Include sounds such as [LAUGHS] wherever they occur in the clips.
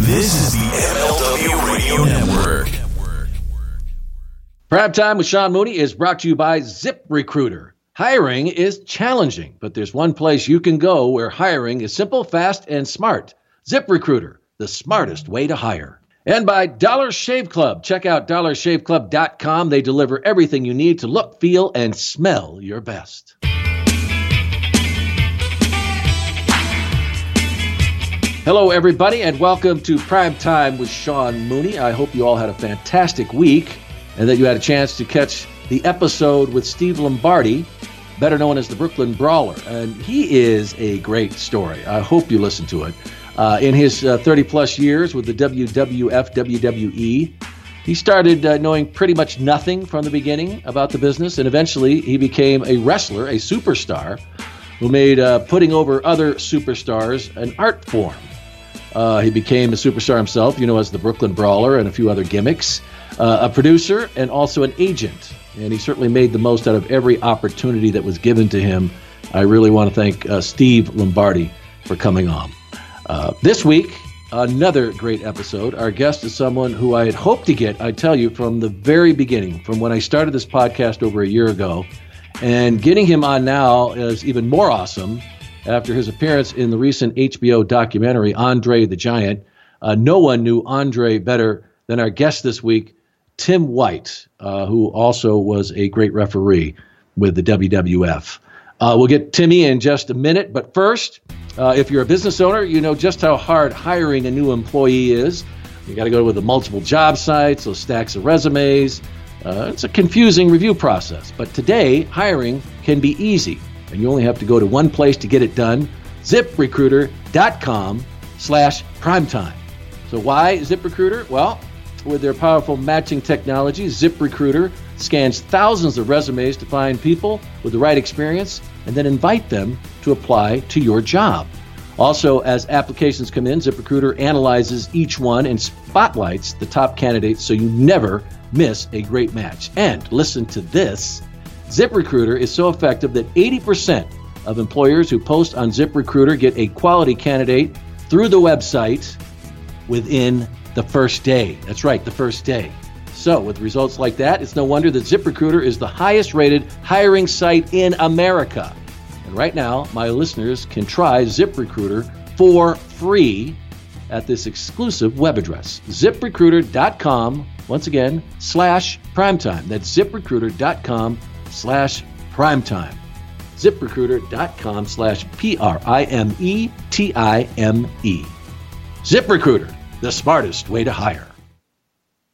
This is the MLW Radio Network. Prime Time with Sean Mooney is brought to you by Zip Recruiter. Hiring is challenging, but there's one place you can go where hiring is simple, fast, and smart. Zip Recruiter, the smartest way to hire. And by Dollar Shave Club. Check out dollarshaveclub.com. They deliver everything you need to look, feel, and smell your best. Hello, everybody, and welcome to Prime Time with Sean Mooney. I hope you all had a fantastic week and that you had a chance to catch the episode with Steve Lombardi, better known as the Brooklyn Brawler. And he is a great story. I hope you listen to it. Uh, in his uh, 30 plus years with the WWF WWE, he started uh, knowing pretty much nothing from the beginning about the business, and eventually he became a wrestler, a superstar, who made uh, putting over other superstars an art form. Uh, he became a superstar himself, you know, as the Brooklyn Brawler and a few other gimmicks, uh, a producer, and also an agent. And he certainly made the most out of every opportunity that was given to him. I really want to thank uh, Steve Lombardi for coming on. Uh, this week, another great episode. Our guest is someone who I had hoped to get, I tell you, from the very beginning, from when I started this podcast over a year ago. And getting him on now is even more awesome after his appearance in the recent HBO documentary, Andre the Giant. Uh, no one knew Andre better than our guest this week, Tim White, uh, who also was a great referee with the WWF. Uh, we'll get Timmy in just a minute, but first, uh, if you're a business owner, you know just how hard hiring a new employee is. You got to go with the multiple job sites, those stacks of resumes. Uh, it's a confusing review process, but today, hiring can be easy and you only have to go to one place to get it done ziprecruiter.com slash primetime. So why ziprecruiter? Well with their powerful matching technology ziprecruiter scans thousands of resumes to find people with the right experience and then invite them to apply to your job. Also as applications come in ziprecruiter analyzes each one and spotlights the top candidates so you never miss a great match. And listen to this ZipRecruiter is so effective that 80% of employers who post on ZipRecruiter get a quality candidate through the website within the first day. That's right, the first day. So, with results like that, it's no wonder that ZipRecruiter is the highest rated hiring site in America. And right now, my listeners can try ZipRecruiter for free at this exclusive web address, ziprecruiter.com, once again, slash primetime. That's ziprecruiter.com slash primetime. ZipRecruiter.com slash P R I M E T I M E. ZipRecruiter, the smartest way to hire.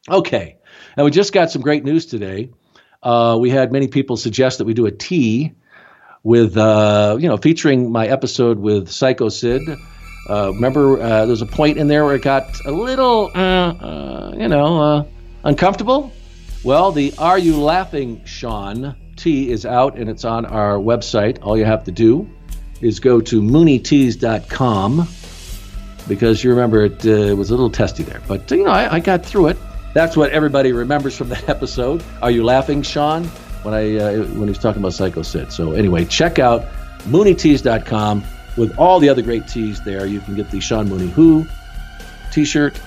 Okay, and we just got some great news today. Uh, we had many people suggest that we do a tee with, uh, you know, featuring my episode with Psycho Sid. Uh, remember, uh, there's a point in there where it got a little, uh, uh, you know, uncomfortable. Well, the Are You Laughing, Sean? Tea is out and it's on our website. All you have to do is go to mooneytees.com because you remember it uh, was a little testy there. But, you know, I, I, got through it. That's what everybody remembers from [LAUGHS] that episode. Are you laughing, Sean, when I uh, when he was talking about Psycho Sid? So, anyway, check out mooneytees.com with all the other great tees there. You can get the Sean Mooney Who t shirt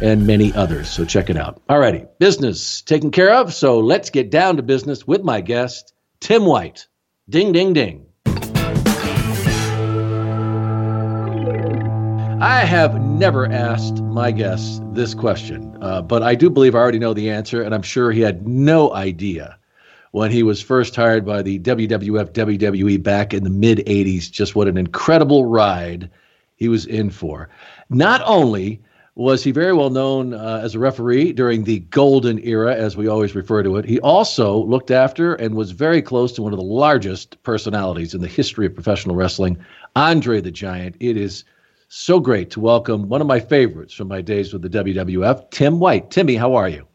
and many others. So check it out. Alrighty, business taken care of. So let's get down to business with my guest, Tim White. Ding, ding, ding. I have never asked my guest this question, uh, but I do believe I already know the answer, and I'm sure he had no idea when he was first hired by the WWF WWE back in the mid 80s just what an incredible ride he was in for. Not only was he very well known uh, as a referee during the golden era, as we always refer to it. He also looked after and was very close to one of the largest personalities in the history of professional wrestling, Andre the Giant. It is so great to welcome one of my favorites from my days with the WWF, Tim White. Timmy, how are you?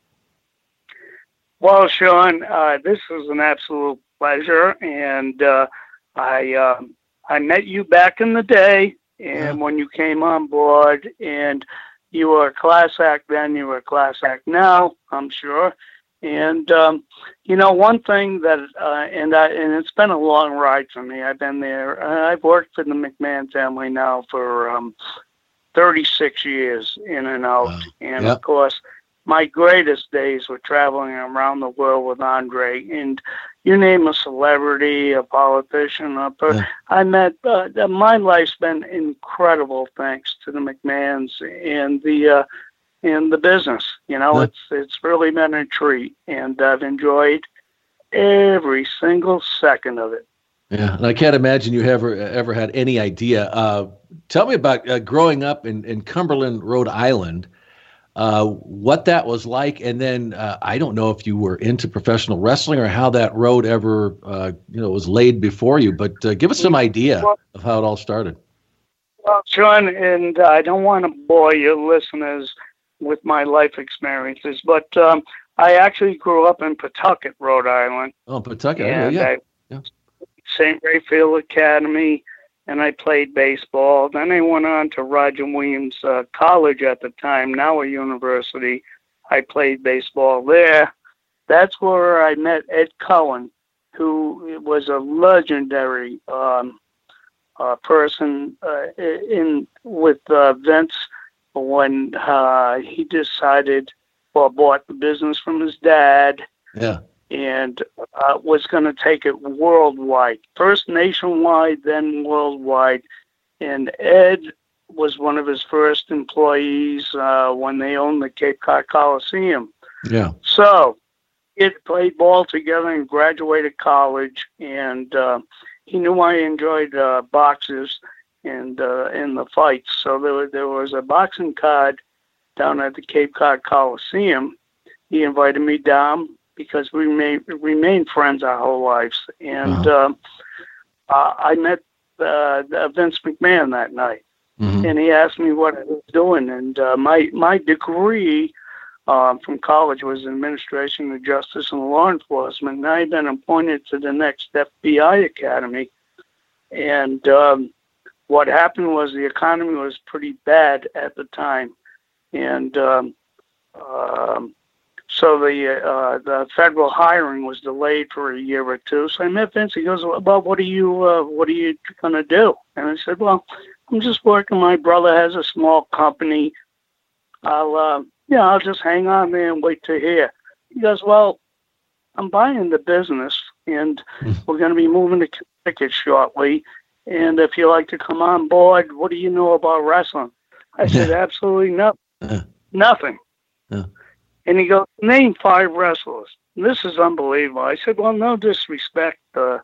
Well, Sean, uh, this was an absolute pleasure, and uh, I uh, I met you back in the day, and yeah. when you came on board, and you were a class act then, you were a class act now, I'm sure. And um, you know, one thing that, uh, and I, and it's been a long ride for me. I've been there. Uh, I've worked for the McMahon family now for um, 36 years in and out. Wow. And Yep. of course, my greatest days were traveling around the world with Andre. And you name a celebrity, a politician, a per- Yeah. I met. Uh, my life's been incredible thanks to the McMahons and the uh, and the business. You know, Yeah. it's it's really been a treat, and I've enjoyed every single second of it. Yeah, and I can't imagine you ever ever had any idea. Uh, tell me about uh, growing up in, in Cumberland, Rhode Island. Uh, what that was like, and then uh, I don't know if you were into professional wrestling or how that road ever, uh, you know, was laid before you. But uh, give us some idea of how it all started. Well, Sean, and I don't want to bore your listeners with my life experiences, but um, I actually grew up in Pawtucket, Rhode Island, Oh, Pawtucket, oh, yeah, I Yeah. St. Raphael Academy, and I played baseball. Then I went on to Roger Williams uh, College at the time, now a university. I played baseball there. That's where I met Ed Cohen, who was a legendary um, uh, person uh, in with uh, Vince when uh, he decided or bought the business from his dad yeah, and uh, was going to take it worldwide. First nationwide, then worldwide. And Ed was one of his first employees uh, when they owned the Cape Cod Coliseum. yeah, So he had played ball together and graduated college, and uh, he knew I enjoyed uh, boxes and uh, in the fights. So there was, there was a boxing card down at the Cape Cod Coliseum. He invited me down because we remained, remained friends our whole lives, and um uh, I met uh, Vince McMahon that night hmm and he asked me what I was doing. And uh, my my degree um, from college was administration of justice and law enforcement. And I had been appointed to the next FBI academy. And um, what happened was the economy was pretty bad at the time, and um, um, so the uh, the federal hiring was delayed for a year or two. So I met Vince. He goes, "Well, what are you uh, what are you going to do?" And I said, "Well." I'm just working. My brother has a small company. I'll, uh, yeah, I'll just hang on there and wait to hear. He goes, well, I'm buying the business, and Hmm. we're going to be moving to Connecticut shortly. And if you like to come on board, what do you know about wrestling? I said, [LAUGHS] absolutely nothing. Uh. Nothing. And he goes, name five wrestlers. And This is unbelievable. I said, well, no disrespect, uh,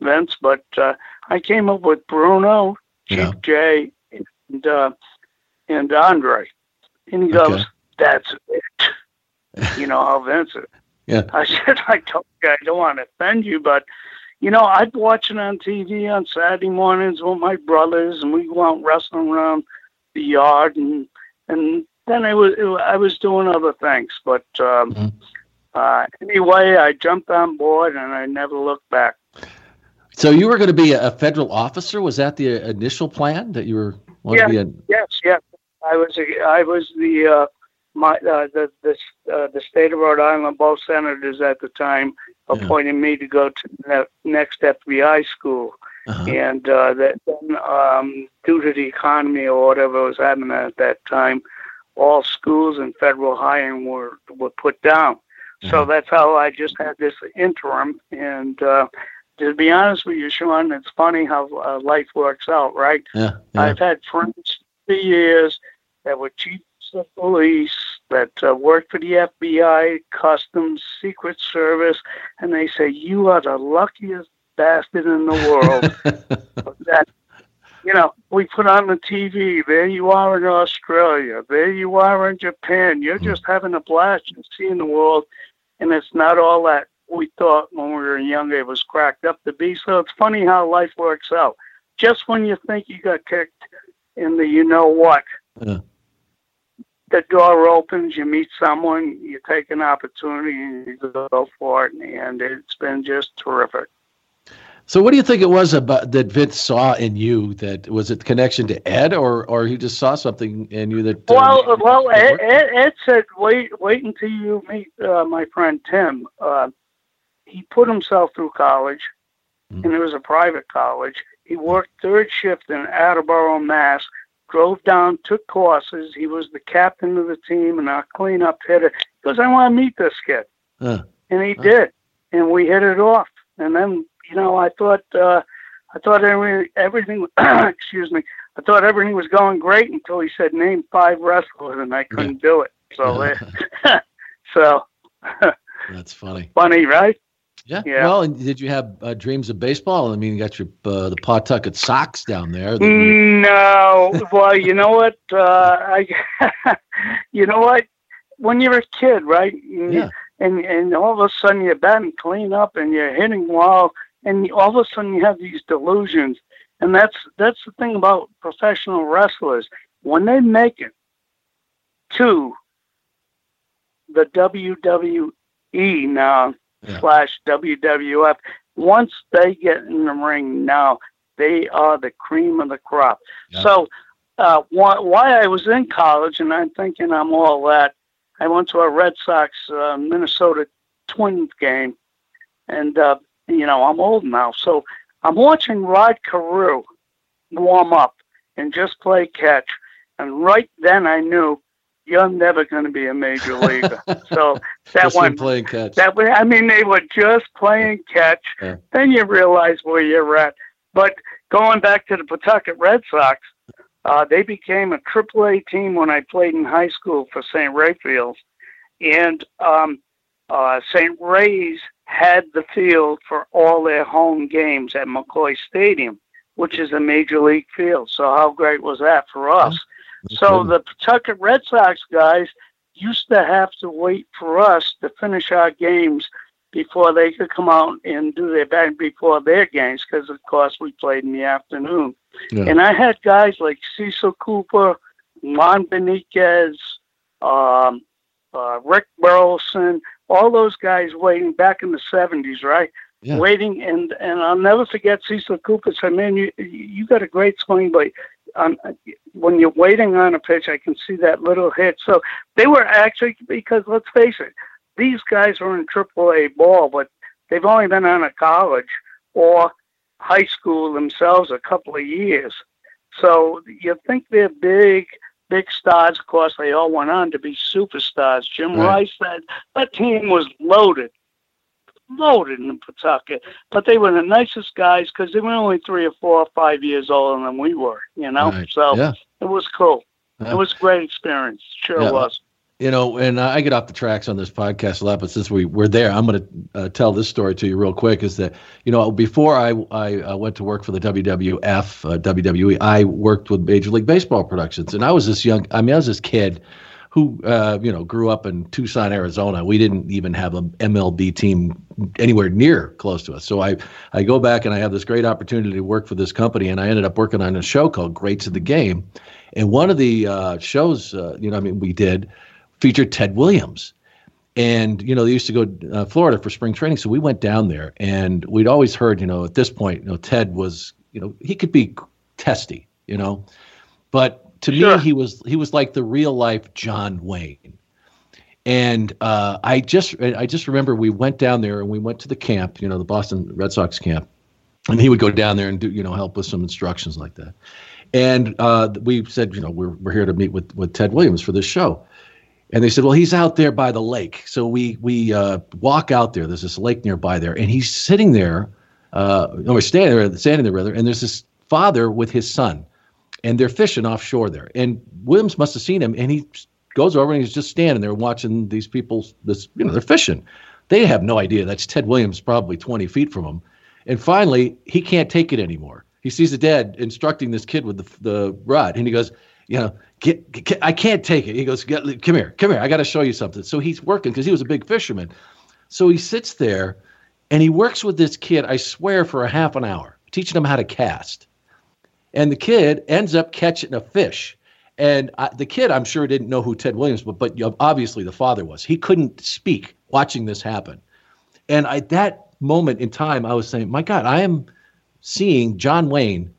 Vince, but uh, I came up with Bruno, Chief Yeah. Jay, and uh, and Andre. And he goes, Okay. "That's it." you know how Vince is. [LAUGHS] Yeah. I said, "I told you I don't want to offend you, but you know I'd watch it on TV on Saturday mornings with my brothers, and we go out wrestling around the yard, and and then I was I was doing other things, but um, Mhm. uh, anyway, I jumped on board, and I never looked back. So you were going to be a, a federal officer? Was that the initial plan that you were wanted to be a? Yes, yes. I was I was the uh, my uh, the the uh, the state of Rhode Island. Both senators at the time Yeah. appointed me to go to the next FBI school, Uh-huh. and uh, that then um, due to the economy or whatever was happening at that time, all schools and federal hiring were were put down. So Mhm. that's how I just had this interim. And uh, to be honest with you, Sean, it's funny how uh, life works out, right? Yeah, yeah. I've had friends for years that were chiefs of police that uh, worked for the FBI, Customs, Secret Service, and they say you are the luckiest bastard in the world. [LAUGHS] that you know, we put on the TV. There you are in Australia. There you are in Japan. You're Hmm. just having a blast and seeing the world, and it's not all that we thought when we were younger it was cracked up to be. So it's funny how life works out. Just when you think you got kicked in the you know what, Yeah. the door opens, you meet someone, you take an opportunity, and you go for it, and it's been just terrific. So, what do you think it was about that Vince saw in you? That was it connection to Ed, or or he just saw something in you that? uh, Well, well, that Ed? Ed, said, "Wait, wait until you meet uh, my friend Tim." Uh, he put himself through college, Mhm. and it was a private college. He worked third shift in Attleboro, Mass. drove down, took courses. He was the captain of the team and our cleanup hitter. He goes, I want to meet this kid. Uh, And he did. And we hit it off. And then, you know, I thought, uh, I thought every, everything, [CLEARS THROAT] excuse me, I thought everything was going great until he said, name five wrestlers, and I couldn't do it. So, uh, [LAUGHS] so [LAUGHS] that's funny. funny, right? Yeah. Yeah. Well, and did you have uh, dreams of baseball? I mean, you got your uh, the Pawtucket Sox down there. No, well, you know what? Uh, I, [LAUGHS] you know what? When you're a kid, right? And, Yeah. and and all of a sudden you're batting clean up and you're hitting well, and all of a sudden you have these delusions, and that's that's the thing about professional wrestlers when they make it to the WWE now Yeah. slash WWF. Once they get in the ring now, they are the cream of the crop. Yeah. So, uh, why, why I was in college and I'm thinking I'm all that, I went to a Red Sox uh, Minnesota Twins game, and uh, you know I'm old now, so I'm watching Rod Carew warm up and just play catch, and right then I knew you're never going to be a major leaguer. [LAUGHS] so that just one playing catch. that way, I mean, they were just playing catch. Yeah. Then you realize where you're at. But going back to the Pawtucket Red Sox, uh, they became a Triple A team when I played in high school for St. Raphael's, and um, uh, St. Ray's had the field for all their home games at McCoy Stadium, which is a major league field. So how great was that for us? So the Pawtucket Red Sox guys used to have to wait for us to finish our games before they could come out and do their batting before their games because of course we played in the afternoon. Yeah. And I had guys like Cecil Cooper, Juan Beniquez, um, uh, Rick Burleson, all those guys waiting back in the seventies, right? Yeah. Waiting and and I'll never forget Cecil Cooper said, "Man, you you got a great swing, but um, when you're waiting on a pitch, I can see that little hit." So they were actually because let's face it, these guys are in AAA ball, but they've only been on a college or high school themselves a couple of years. So you think they're big, big stars. Of course, they all went on to be superstars. Jim Right. Rice, that, that team was loaded, loaded in Pawtucket. But they were the nicest guys because they were only three or four or five years older than we were, you know? Right. So yeah. it was cool. Yeah. It was a great experience. Sure Yeah. was. You know, and I get off the tracks on this podcast a lot, but since we we're there, I'm going to uh, tell this story to you real quick. Is that you know before I I uh, went to work for the WWF, uh, WWE, I worked with Major League Baseball productions, and I was this young. I mean, I was this kid who uh, you know grew up in Tucson, Arizona. We didn't even have a MLB team anywhere near close to us. So I I go back and I have this great opportunity to work for this company, and I ended up working on a show called Greats of the Game, and one of the uh, shows, uh, you know, I mean, we did featured Ted Williams. And, you know, they used to go to uh, Florida for spring training. So we went down there and we'd always heard, you know, at this point, you know, Ted was, you know, he could be testy, you know, but to Sure. me, he was, he was like the real life John Wayne. And uh, I just, I just remember we went down there and we went to the camp, you know, the Boston Red Sox camp, and he would go down there and do, you know, help with some instructions like that. And uh, we said, you know, we're, we're here to meet with, with Ted Williams for this show. And they said, well, he's out there by the lake. So we we uh, walk out there. There's this lake nearby there, and he's sitting there, uh, we're standing there, standing there rather. And there's this father with his son, and they're fishing offshore there. And Williams must have seen him, and he goes over and he's just standing there watching these people. This you know they're fishing. They have no idea that's Ted Williams, probably 20 feet from him. And finally, he can't take it anymore. He sees the dad instructing this kid with the the rod, and he goes, you know, get, get I can't take it. He goes, come here, come here. I got to show you something. So he's working because he was a big fisherman. So he sits there, and he works with this kid. I swear for a half an hour, teaching him how to cast. And the kid ends up catching a fish. And I, the kid, I'm sure, didn't know who Ted Williams, but but obviously the father was. He couldn't speak watching this happen. And at that moment in time, I was saying, my God, I am seeing John Wayne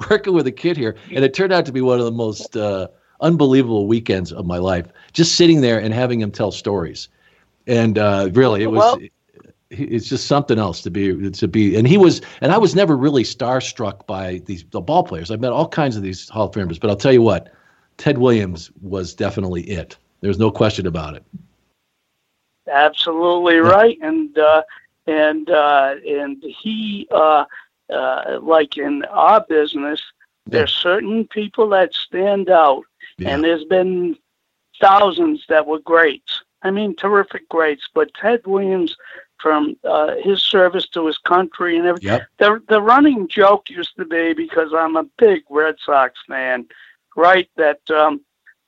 [LAUGHS] working with a kid here, and it turned out to be one of the most uh, unbelievable weekends of my life. Just sitting there and having him tell stories, and uh, really, it was Well- it's just something else to be to be and he was and I was never really starstruck by these the ball players. I've met all kinds of these Hall of Famers, but I'll tell you what, Ted Williams was definitely it. There's no question about it. Absolutely yeah. right, and uh, and uh, and he uh, uh, like in our business, yeah. there's certain people that stand out, yeah. and there's been thousands that were greats. I mean, terrific greats. But Ted Williams, from uh, his service to his country and everything, yep. the the running joke used to be because I'm a big Red Sox fan, right? That um,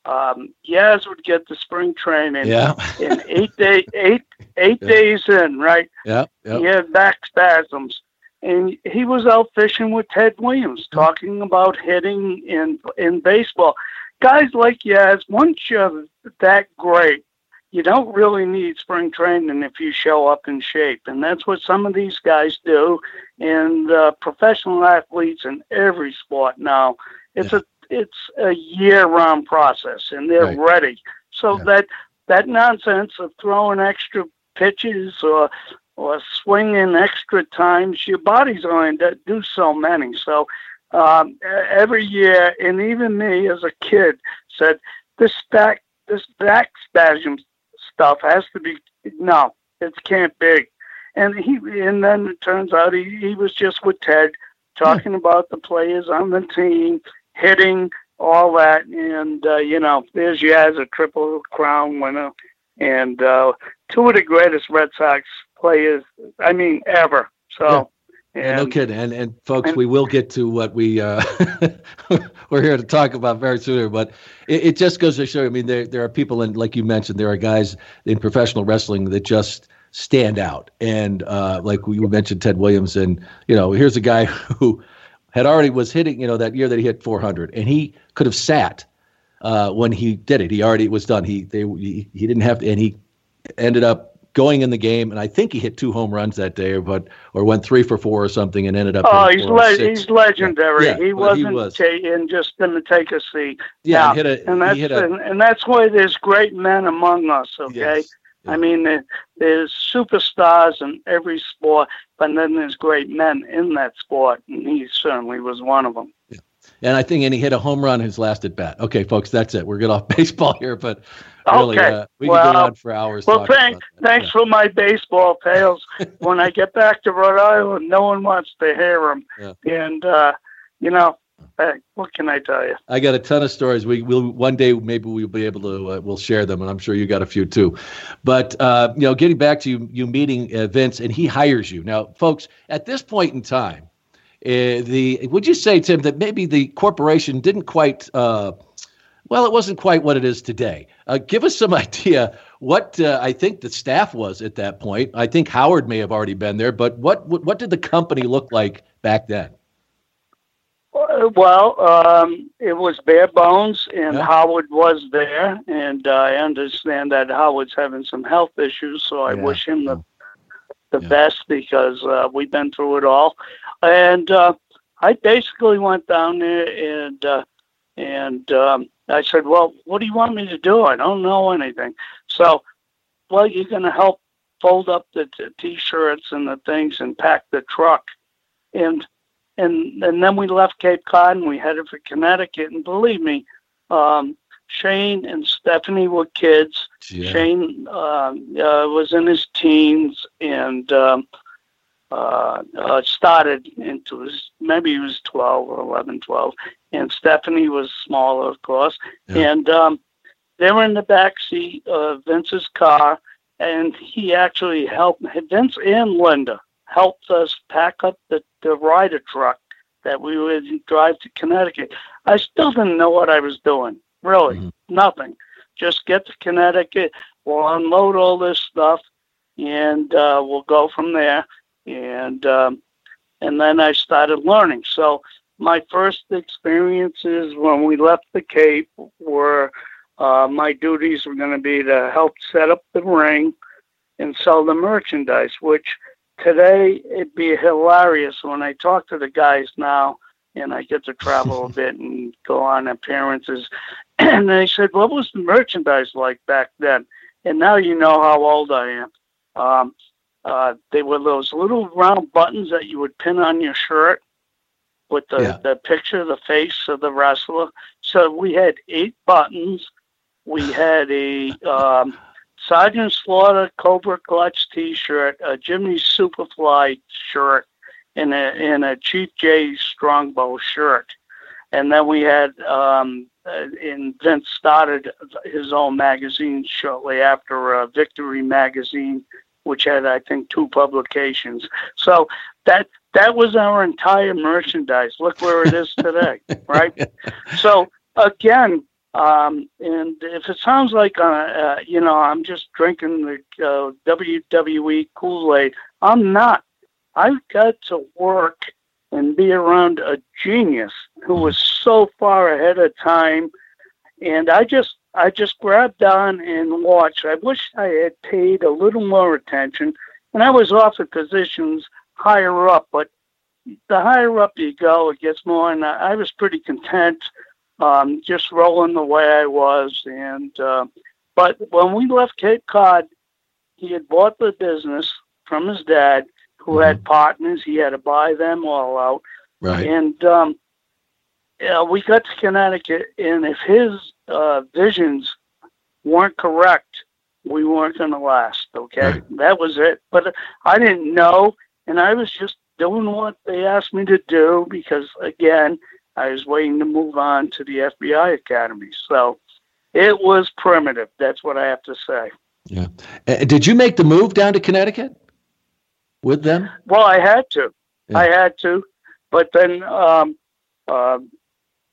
um, Yaz would get the spring training yeah. [LAUGHS] in eight day eight eight days in, right? Yeah, yeah. He had back spasms. And he was out fishing with Ted Williams, mm-hmm. talking about hitting in in baseball. Guys like Yaz, once you're that great, you don't really need spring training if you show up in shape. And that's what some of these guys do. And uh, professional athletes in every sport now, it's yeah. a it's a year-round process, and they're right. ready. So yeah. that that nonsense of throwing extra pitches or or swinging extra times, your body's going to do so many. So um, every year, and even me as a kid said, this back this back spasm stuff has to be no, it can't be. And he and then it turns out he, he was just with Ted talking about the players on the team hitting, all that. And, uh, you know, there's Yaz, a triple crown winner, and uh, two of the greatest Red Sox players, I mean, ever. So. Yeah. And, no kidding. And and folks, and, we will get to what we uh, [LAUGHS] we're here to talk about very soon. But it, it, just goes to show. I mean, there there are people, and like you mentioned, there are guys in professional wrestling that just stand out. And uh, like we mentioned, Ted Williams, and you know, here's a guy [LAUGHS] who had already was hitting, you know, that year that he hit 400, and he could have sat uh, when he did it. He already was done. He they he, he didn't have to, and he ended up going in the game, and I think he hit two home runs that day, or but or went three for four or something, and ended up. Oh, he's le- he's legendary. Yeah, he wasn't he was. t- just going to take a seat. Yeah, now, a, and that's a, and, and, that's why there's great men among us. Okay, yes. I mean, there's superstars in every sport, but then there's great men in that sport, and he certainly was one of them. Yeah. And I think, and he hit a home run his last at bat. Okay, folks, that's it. We're getting off [LAUGHS] baseball here, but really, okay. uh, we well, can go on for hours. Well, thanks, thanks yeah. for my baseball tales. [LAUGHS] when I get back to Rhode Island, no one wants to hear them, yeah. and uh, you know, Hey, what can I tell you? I got a ton of stories. We will one day maybe we'll be able to uh, we'll share them, and I'm sure you got a few too. But uh, you know, getting back to you, you meeting uh, Vince, and he hires you now, folks. At this point in time, uh, the would you say, Tim, that maybe the corporation didn't quite uh, well, it wasn't quite what it is today. Uh, give us some [LAUGHS] idea what uh, I think the staff was at that point. I think Howard may have already been there, but what what, what did the company look like back then? Well, um, it was bare bones, and yeah. Howard was there, and uh, I understand that Howard's having some health issues, so I yeah. wish him the the yeah. best because uh, we've been through it all. And uh, I basically went down there and uh, and um, I said, "Well, what do you want me to do? I don't know anything." So, well, you're going to help fold up the t- t-shirts and the things and pack the truck, and and and then we left Cape Cod and we headed for Connecticut. And believe me, um, Shane and Stephanie were kids. Yeah. Shane uh, uh, was in his teens and um, uh, uh, started into his maybe he was 12 or 11, 12. And Stephanie was smaller, of course. Yeah. And um, they were in the back seat of Vince's car, and he actually helped Vince and Linda helped us pack up the, the Ryder truck that we would drive to Connecticut. I still didn't know what I was doing, really, mm-hmm. nothing. Just get to Connecticut, we'll unload all this stuff, and uh, we'll go from there. And um, and then I started learning. So my first experiences when we left the Cape were uh, my duties were going to be to help set up the ring and sell the merchandise, which today it'd be hilarious when I talk to the guys now and I get to travel a [LAUGHS] bit and go on appearances. And they said, What was the merchandise like back then? And now you know how old I am. Um, uh, they were those little round buttons that you would pin on your shirt with the, Yeah. the picture, the face of the wrestler. So we had eight buttons. We had a um, Sergeant Slaughter Cobra Clutch T-shirt, a Jimmy Superfly shirt, and a and a Chief Jay Strongbow shirt. And then we had, um, and Vince started his own magazine shortly after uh, Victory Magazine, which had I think two publications. So that that was our entire merchandise. Look where it is today, [LAUGHS] right? So again, um, and if it sounds like uh, uh, you know I'm just drinking the uh, WWE Kool Aid, I'm not. I've got to work and be around a genius who was so far ahead of time, and I just I just grabbed on and watched. I wish I had paid a little more attention, and I was offered positions higher up, but the higher up you go, it gets more. And I was pretty content, um, just rolling the way I was. And uh, but when we left Cape Cod, he had bought the business from his dad, who had partners. He had to buy them all out. Right. And um, yeah, we got to Connecticut, and if his uh, visions weren't correct, we weren't going to last. Okay, Right. that was it. But I didn't know, and I was just doing what they asked me to do because, again, I was waiting to move on to the FBI Academy. So it was primitive. That's what I have to say. Yeah. Uh, did you make the move down to Connecticut with them? Well, I had to. Yeah. I had to. But then um, uh,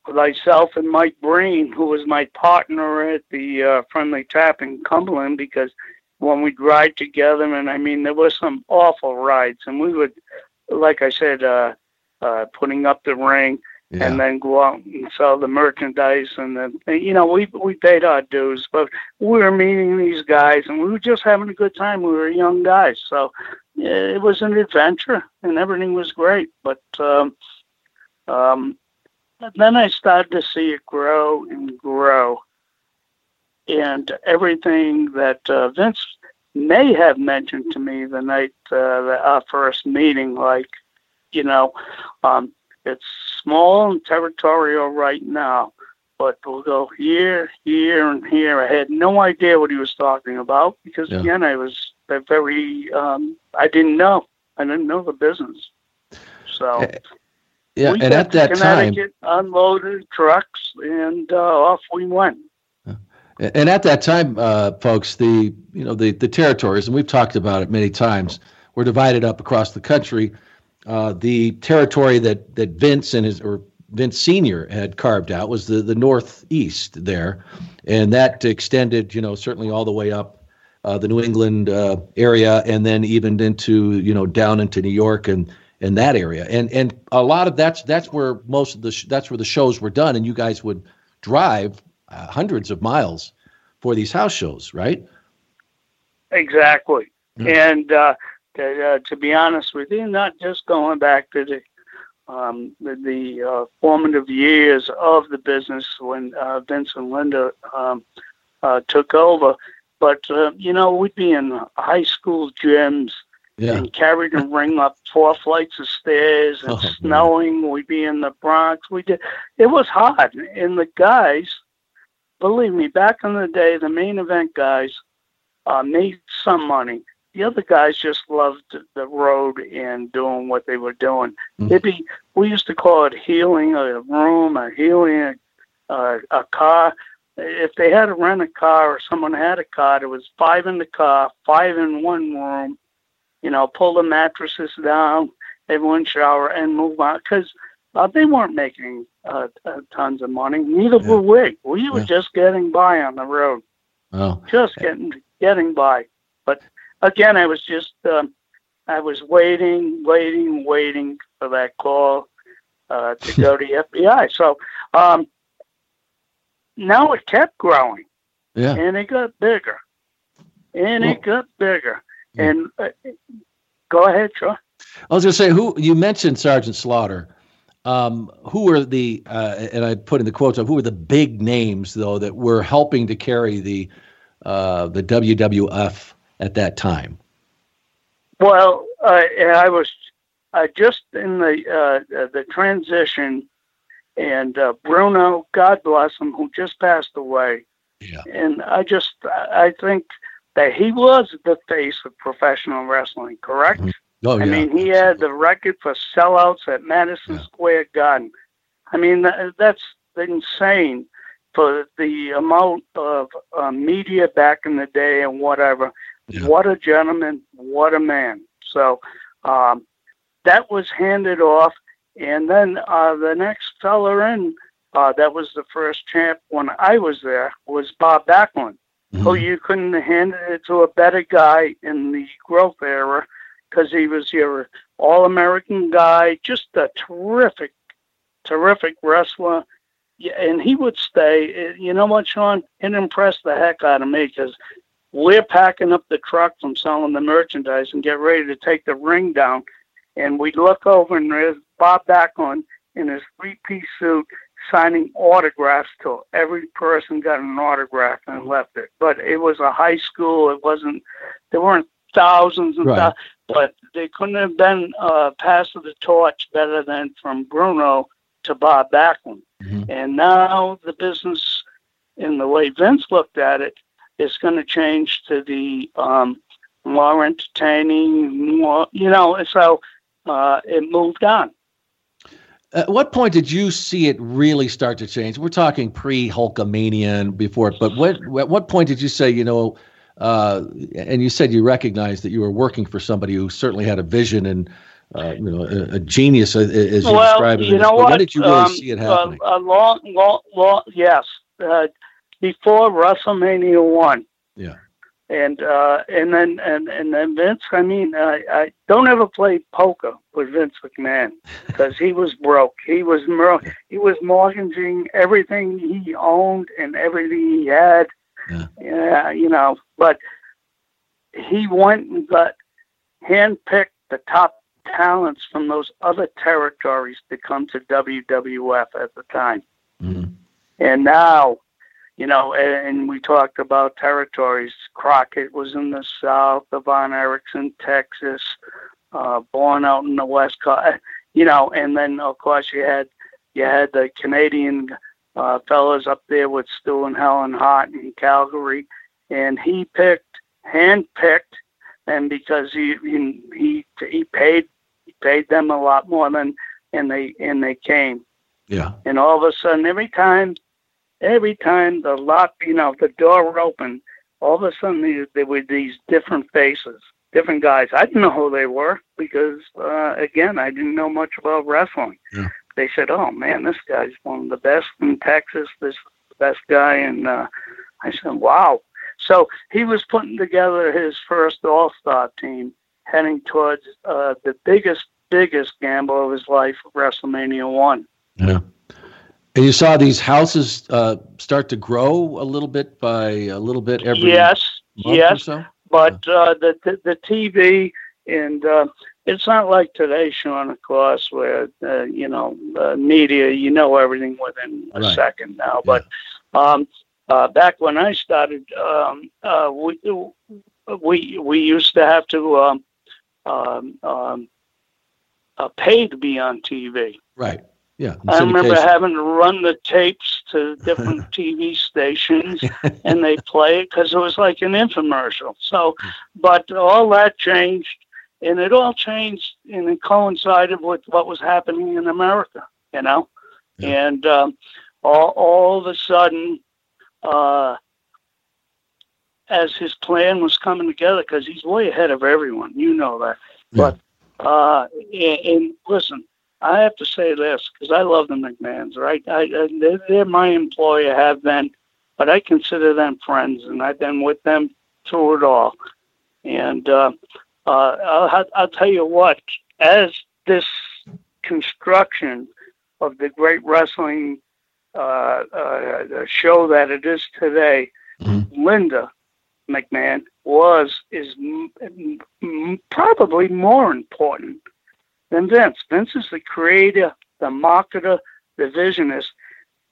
myself and Mike Breen, who was my partner at the uh, Friendly Tap in Cumberland, because when we'd ride together, and I mean, there were some awful rides, and we would, like I said, uh, uh, putting up the ring Yeah. and then go out and sell the merchandise, and then you know we we paid our dues, but we were meeting these guys, and we were just having a good time. We were young guys, so it was an adventure, and everything was great. But um, um, then I started to see it grow and grow, and everything that uh, Vince may have mentioned to me the night uh, our first meeting, like you know, um, it's small and territorial right now, but we'll go here, here, and here. I had no idea what he was talking about because Yeah. again, I was uh, very, um, I didn't know, I didn't know the business. So Eh, Yeah. we And at that time, Connecticut, unloaded trucks, and uh, off we went. And at that time, uh, folks, the you know the the territories, and we've talked about it many times, were divided up across the country. Uh, the territory that that Vince and his or Vince Senior had carved out was the the northeast there, and that extended, you know, certainly all the way up uh, the New England uh, area, and then even into you know down into New York and and that area, and and a lot of that's that's where most of the sh- that's where the shows were done, and you guys would drive uh, hundreds of miles for these house shows, right? Exactly. Yeah. And uh, to, uh, to be honest with you, not just going back to the um, the, the uh, formative years of the business when uh, Vince and Linda um, uh, took over, but uh, you know we'd be in high school gyms Yeah. and carried a ring up four flights of stairs and Oh, man. snowing. We'd be in the Bronx. We did. It was hot, and the guys, believe me, back in the day, the main event guys uh, made some money. The other guys just loved the road and doing what they were doing. Mhm. It'd be we used to call it healing a room, a healing a, a car. If they had to rent a car or someone had a car, it was five in the car, five in one room. You know, pull the mattresses down, everyone shower, and move on because uh, they weren't making uh, uh, tons of money. Neither Yeah. were we. We were Yeah. just getting by on the road Oh, just getting getting by. But again, I was just um, I was waiting, waiting, waiting for that call uh, to [LAUGHS] go to the FBI. So um, now it kept growing, yeah. and it got bigger, and it got bigger. Yeah. And uh, go ahead, Joe. I was going to say, who you mentioned Sergeant Slaughter. Um, who were the uh, and I put in the quotes of who were the big names though that were helping to carry the uh, the WWF at that time? Well, uh, I was uh, just in the uh, the transition, and uh, Bruno, God bless him, who just passed away. Yeah. And I just I think that he was the face of professional wrestling. Correct. Mhm. Oh, I yeah. mean, he had the record for sellouts at Madison Yeah. Square Garden. I mean, that's insane for the amount of uh, media back in the day and whatever. Yeah. What a gentleman, what a man. So um, that was handed off. And then uh, the next fella in, uh, that was the first champ when I was there, was Bob Backlund who Mhm. you couldn't have handed it to a better guy in the growth era because he was your all American guy, just a terrific, terrific wrestler. Yeah, and he would stay. Eh, You know what, Sean? It impressed the heck out of me because we're packing up the truck from selling the merchandise and get ready to take the ring down. And we look over and there's Bob Backlund in his three piece suit signing autographs till every person got an autograph and left it. But it was a high school. It wasn't. There weren't thousands and Right. thou- but they couldn't have been uh, passing the torch better than from Bruno to Bob Backlund. Mhm. And now the business, in the way Vince looked at it, is going to change to the um, more entertaining, more you know. So uh, it moved on. At what point did you see it really start to change? We're talking pre Hulkamania and before, but what at what point did you say, you know, uh, and you said you recognized that you were working for somebody who certainly had a vision and uh, you know a, a genius, uh, as you well, describe it. you know what? When did you really Um, see it uh, happening? a long, long, long. Yes, uh, before WrestleMania one. Yeah. And uh, and then and and then Vince. I mean, I, I don't ever play poker with Vince McMahon [LAUGHS] because he was broke. He was he was mortgaging everything he owned and everything he had. Yeah. Yeah, you know, but he went and got handpicked the top talents from those other territories to come to WWF at the time. Mhm. And now, you know, and, we talked about territories. Crockett was in the South, Von Erickson, Texas, uh, born out in the West Coast, you know, and then of course you had you had the Canadian uh, fellas up there with Stu and Helen Hart in Calgary, and he picked, hand picked, and because he he he, he paid he paid them a lot more than and they and they came Yeah. and all of a sudden every time every time the lock you know the door opened all of a sudden there, there were these different faces different guys i didn't know who they were because uh again i didn't know much about wrestling Yeah. they said oh man this guy's one of the best in texas this best guy and uh i said wow so he was putting together his first all-star team heading towards uh the biggest biggest gamble of his life wrestlemania one Yeah. And you saw these houses uh, start to grow a little bit by a little bit every yes yes so. but uh, the, the the TV and uh, it's not like today, Sean. Of course, where uh, you know uh, media, you know everything within a Right. second now. But um, uh, back when I started, um, uh, we we we used to have to um, um, um, uh, pay to be on TV. Right. Yeah. I remember having to run the tapes to [LAUGHS] different TV stations [LAUGHS] and they play it because it was like an infomercial. So, but all that changed, and it all changed, and it coincided with what was happening in America, you know. Yeah. And um, all all of a sudden, uh, as his plan was coming together, because he's way ahead of everyone, you know that. But uh, and, and listen, I have to say this because I love the McMahons, right? I, I they're, they're my employer, have been, but I consider them friends, and I've been with them through it all. And uh, uh, I'll, I'll tell you what, as this construction of the great wrestling uh, uh, show that it is today, Mhm. Linda McMahon was is m- m- probably more important than Vince. Vince is the creator, the marketer, the visionist.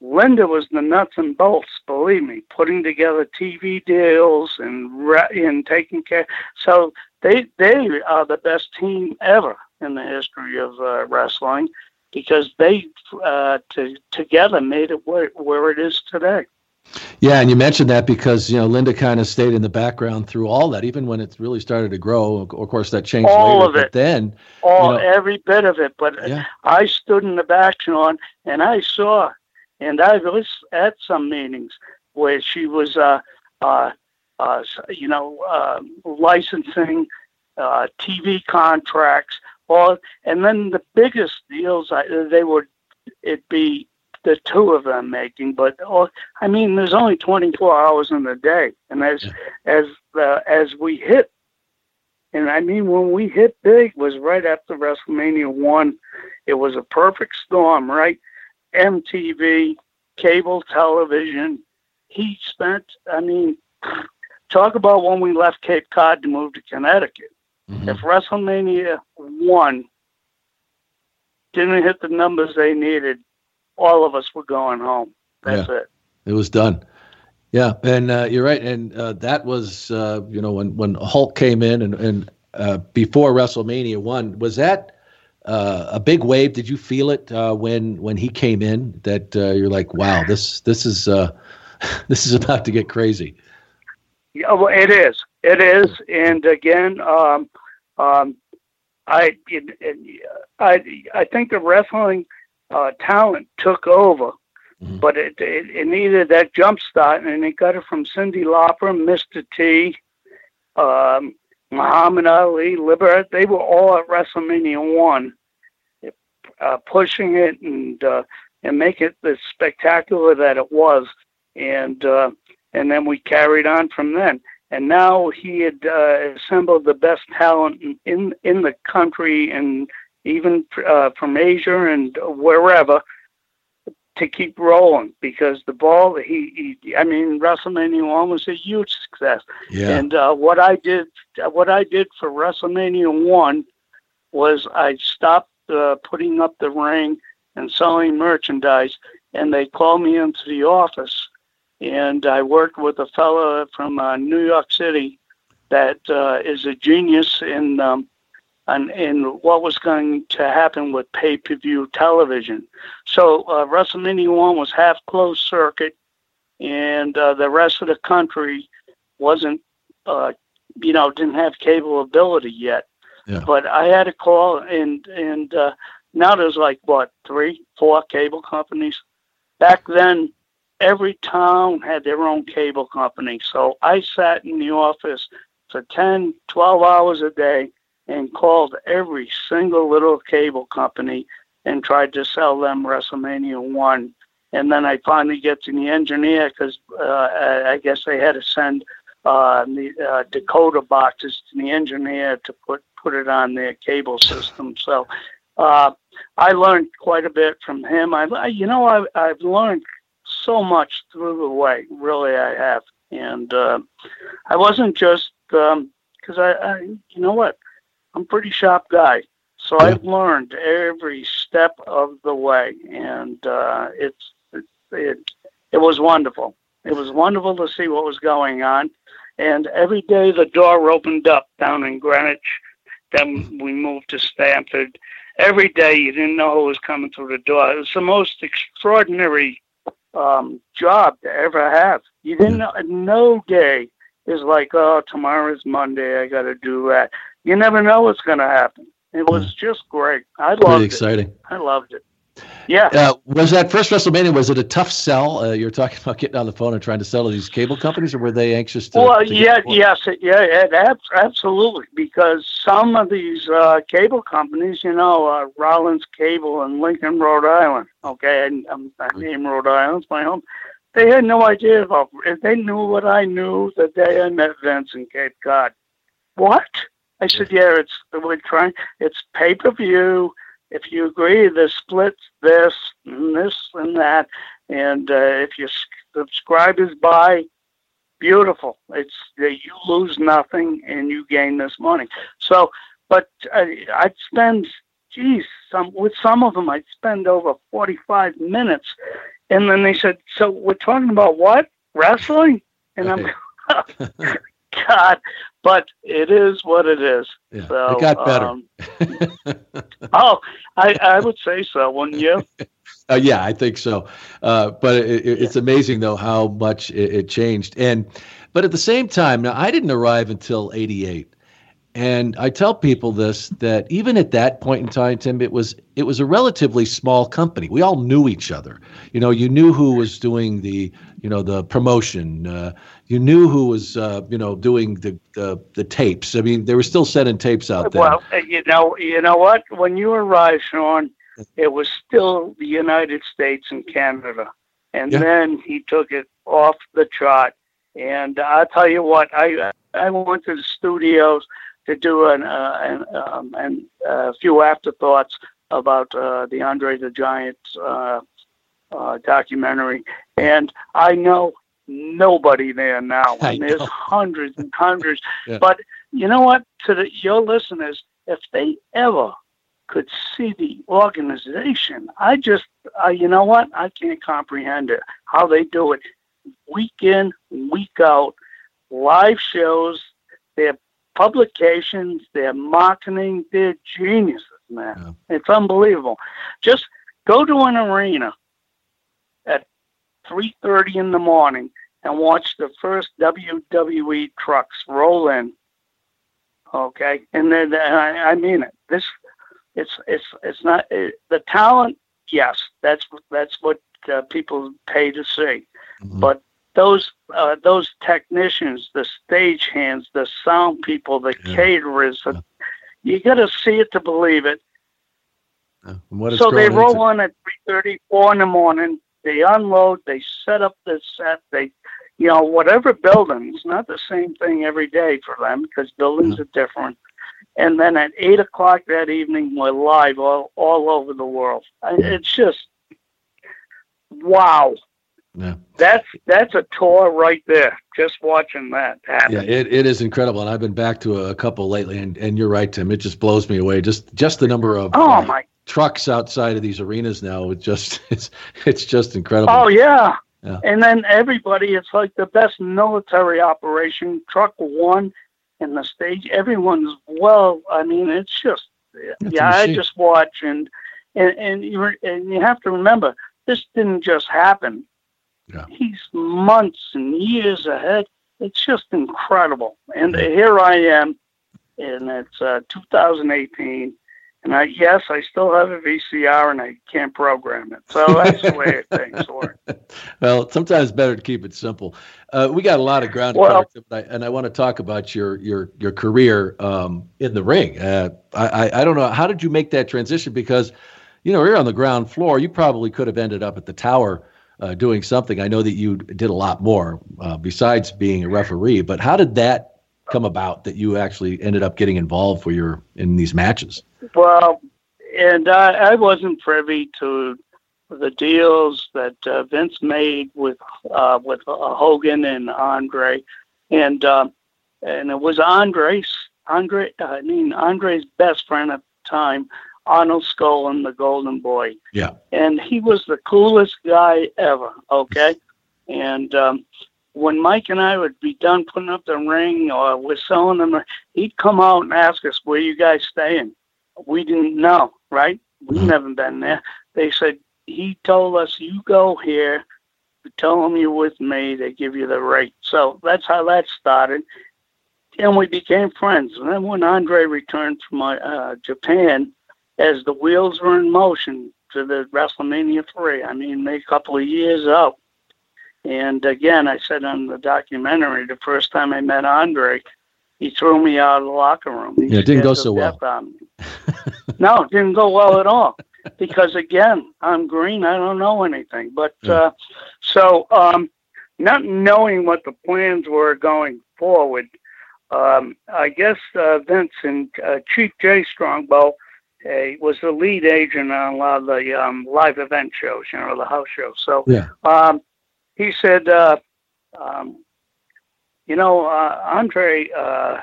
Linda was the nuts and bolts, believe me, putting together TV deals and and taking care. So they they are the best team ever in the history of uh, wrestling because they uh, to, together made it where, where it is today. Yeah, and you mentioned that because you know Linda kind of stayed in the background through all that, even when it really started to grow. Of course, that changed all later. of it. But then, all you know, every bit of it. But Yeah. I stood in the back, and I saw, and I was at some meetings where she was, uh, uh, uh, you know, uh, licensing, uh, TV contracts, all, and then the biggest deals I, they would it be the two of them making, but all, I mean, there's only 24 hours in the day, and as Yeah. as uh, as we hit and I mean, when we hit big was right after WrestleMania one. It was a perfect storm, right? MTV, cable television. He spent, I mean, talk about when we left Cape Cod to move to Connecticut. Mhm. If WrestleMania one didn't hit the numbers they needed, all of us were going home. That's it. it was done. Yeah, and uh, you're right, and uh, that was uh, you know when when Hulk came in and and uh, before WrestleMania one was that uh, a big wave? Did you feel it uh, when when he came in? That uh, you're like, wow, this this is uh, [LAUGHS] this is about to get crazy. Yeah, well, it is. It is. And again, um, um, I, it, it, I, I think the wrestling uh, talent took over, Mhm. but it, it, it needed that jump start, and it got it from Cyndi Lauper, Mr. T, um, Muhammad Ali, Liberace. They were all at WrestleMania one, uh, pushing it and uh, and make it the spectacular that it was, and. Uh, and then we carried on from then. And now he had uh, assembled the best talent in, in in the country and even uh, from Asia and wherever to keep rolling because the ball he, he I mean WrestleMania one was a huge success. Yeah, And uh, what I did, what I did for WrestleMania one, was I stopped uh, putting up the ring and selling merchandise, and they called me into the office, and I worked with a fellow from uh, New York City that uh, is a genius in um, in, in what was going to happen with pay-per-view television. So uh, WrestleMania one was half closed circuit, and uh, the rest of the country wasn't uh, you know, didn't have cable ability yet. Yeah. But I had a call, and and uh, now there's like what three, four cable companies. Back then, every town had their own cable company. So I sat in the office for 10, 12 hours a day and called every single little cable company and tried to sell them WrestleMania one. And then I finally get to the engineer because uh, I guess they had to send uh, the uh, decoder boxes to the engineer to put put it on their cable system. So uh, I learned quite a bit from him. I, you know, I, I've learned so much through the way. Really, I have. And uh, I wasn't just because I, I, you know what, I'm a pretty sharp guy. So Yeah. I've learned every step of the way, and uh, it's it, it it was wonderful. It was wonderful to see what was going on. And every day the door opened up down in Greenwich. Then we moved to Stamford. Every day you didn't know who was coming through the door. It was the most extraordinary um, job to ever have. You didn't know, no day is like, oh, tomorrow's Monday. I got to do that. You never know what's going to happen. It was just great. I pretty loved it. Really exciting. I loved it. Yeah. Uh, was that first WrestleMania? Was it a tough sell? Uh, you're talking [LAUGHS] about getting on the phone and trying to sell to these cable companies, or were they anxious to? Well, to yeah, yes, it- yeah, it, ab- absolutely. Because some of these uh, cable companies, you know, uh, Rollins Cable in Lincoln, Rhode Island. Okay, and um, I name Rhode Island's my home. They had no idea about. If they knew what I knew the day I met Vince in Cape Cod, what? I said, yeah, it's we're trying. It's pay per view. If you agree, the splits this and this and that, and uh, if your subscribers buy beautiful. It's that you lose nothing and you gain this money. So, but I, I'd spend, geez, some with some of them I'd spend over forty-five minutes, and then they said, "So we're talking about what wrestling?" And I'm, [LAUGHS] [LAUGHS] God, but it is what it is. Yeah, So, it got better. um, [LAUGHS] oh, I, I would say so, wouldn't you? [LAUGHS] Uh, yeah, I think so. Uh, but it, it, it's amazing though how much it, it changed. And but at the same time, now I didn't arrive until '88, and I tell people this that even at that point in time, Tim, it was it was a relatively small company. We all knew each other. You know, you knew who was doing the you know the promotion. Uh, you knew who was uh, you know doing the, the the tapes. I mean, they were still sending tapes out there. Well, uh, you know, you know what? When you arrived, Sean, it was still the United States and Canada, and Yeah. then he took it off the chart. And I'll tell you what, I I went to the studios to do an uh, an, um, an a few afterthoughts about uh, the Andre the Giant uh, uh, documentary, and I know nobody there now. I And there's know. hundreds and hundreds. [LAUGHS] Yeah. But you know what? To the, your listeners, if they ever could see the organization, I just, uh, you know what? I can't comprehend it. How they do it, week in, week out, live shows, their publications, their marketing, they're geniuses, man. It's unbelievable. Just go to an arena at 3:30 in the morning and watch the first WWE trucks roll in. Okay, and then and I, I mean it. This, it's it's it's not it, the talent. Yes, that's that's what uh, people pay to see. Mhm. But those uh, those technicians, the stage hands, the sound people, the Yeah. caterers, Yeah. you got to see it to believe it what so they roll into. on at three thirty, four in the morning. They unload. They set up the set. They, you know, whatever building. It's not the same thing every day for them because buildings are different. And then at eight o'clock that evening, we're live all all over the world. It's just wow. Yeah. That's that's a tour right there. Just watching that happen. Yeah, it, it is incredible, and I've been back to a, couple lately, and, and you're right, Tim. It just blows me away. Just just the number of oh uh, my. trucks outside of these arenas now. It just [LAUGHS] it's it's just incredible. Oh yeah. Yeah. And then everybody, it's like the best military operation. Truck one in the stage, everyone's well. I mean, it's just yeah. I just watch and and and you and you have to remember this didn't just happen. Yeah. He's months and years ahead. It's just incredible. And here I am, and it's uh, 2018. And I yes, I still have a VCR and I can't program it. So that's the way things work. [LAUGHS] well, sometimes it's better to keep it simple. Uh, we got a lot of ground to Well- cover, and I, and I want to talk about your your your career um, in the ring. Uh, I, I I don't know how did you make that transition because you know you're on the ground floor. You probably could have ended up at the tower. Uh, doing something. I know that you did a lot more uh, besides being a referee, but how did that come about that you actually ended up getting involved for your in these matches? Well, and I, I wasn't privy to the deals that uh, Vince made with uh, with uh, Hogan and Andre, and um, and it was Andre's Andre. I mean Andre's best friend at the time, Arnold Skaaland, the Golden Boy. Yeah. and he was the coolest guy ever. Okay, and um, when Mike and I would be done putting up the ring or we're selling them, he'd come out and ask us, "Where you guys staying?" We didn't know, right? We've Mhm. never been there. They said he told us, "You go here." Tell them you're with me. They give you the rate. So that's how that started, and we became friends. And then when Andre returned from uh, Japan, as the wheels were in motion to the WrestleMania three, I mean, a couple of years out. And again, I said on the documentary, the first time I met Andre, he threw me out of the locker room. He Yeah, it didn't go so well. death out of me. no, it didn't go well at all. Because again, I'm green. I don't know anything. But Yeah. uh, so, um, not knowing what the plans were going forward, um, I guess uh, Vince and uh, Chief Jay Strongbow uh, was the lead agent on a lot of the um, live event shows, you know, the house shows. So Yeah. um, he said, uh, um, you know, uh, Andre, uh,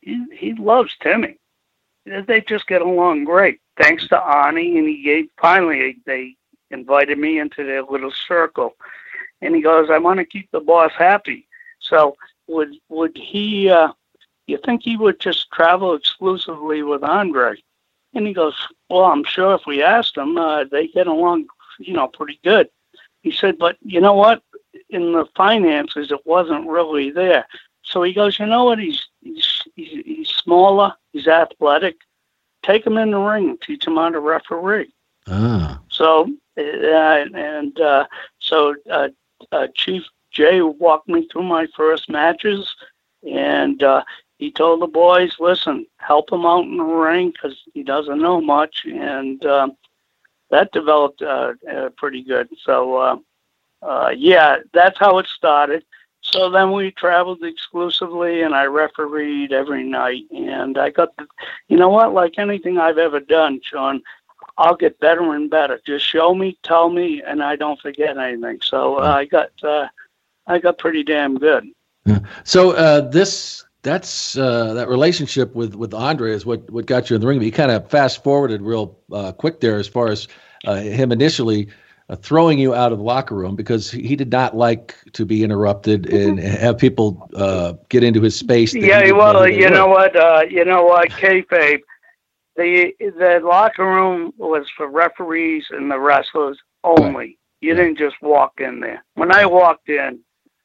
he, he loves Timmy. They just get along great. Thanks to Arnie, and he gave finally they invited me into their little circle, and he goes, "I want to keep the boss happy." So would would he? Uh, you think he would just travel exclusively with Andre? And he goes, well, I'm sure if we asked him, uh, they get along, you know, pretty good. He said, but you know what? In the finances, it wasn't really there. So he goes, you know what? He's he's he's, smaller. He's athletic. Take him in the ring. Teach him how to referee. Ah. So uh, and uh, so uh, uh, Chief Jay walked me through my first matches, and uh, he told the boys, "Listen, help him out in the ring because he doesn't know much," and um, that developed uh, uh, pretty good. So, uh, uh, yeah, that's how it started. So then we traveled exclusively, and I refereed every night. And I got, the, you know what? Like anything I've ever done, Sean, I'll get better and better. Just show me, tell me, and I don't forget anything. So uh, I got, uh, I got pretty damn good. So uh, this that's uh, that relationship with with Andre is what what got you in the ring. But you kind of fast forwarded real uh, quick there as far as uh, him initially uh, throwing you out of the locker room because he did not like to be interrupted and have people uh, get into his space. Yeah, well, you know what? Uh, you know what? Kayfabe. The the locker room was for referees and the wrestlers only. You Yeah. didn't just walk in there. When I walked in,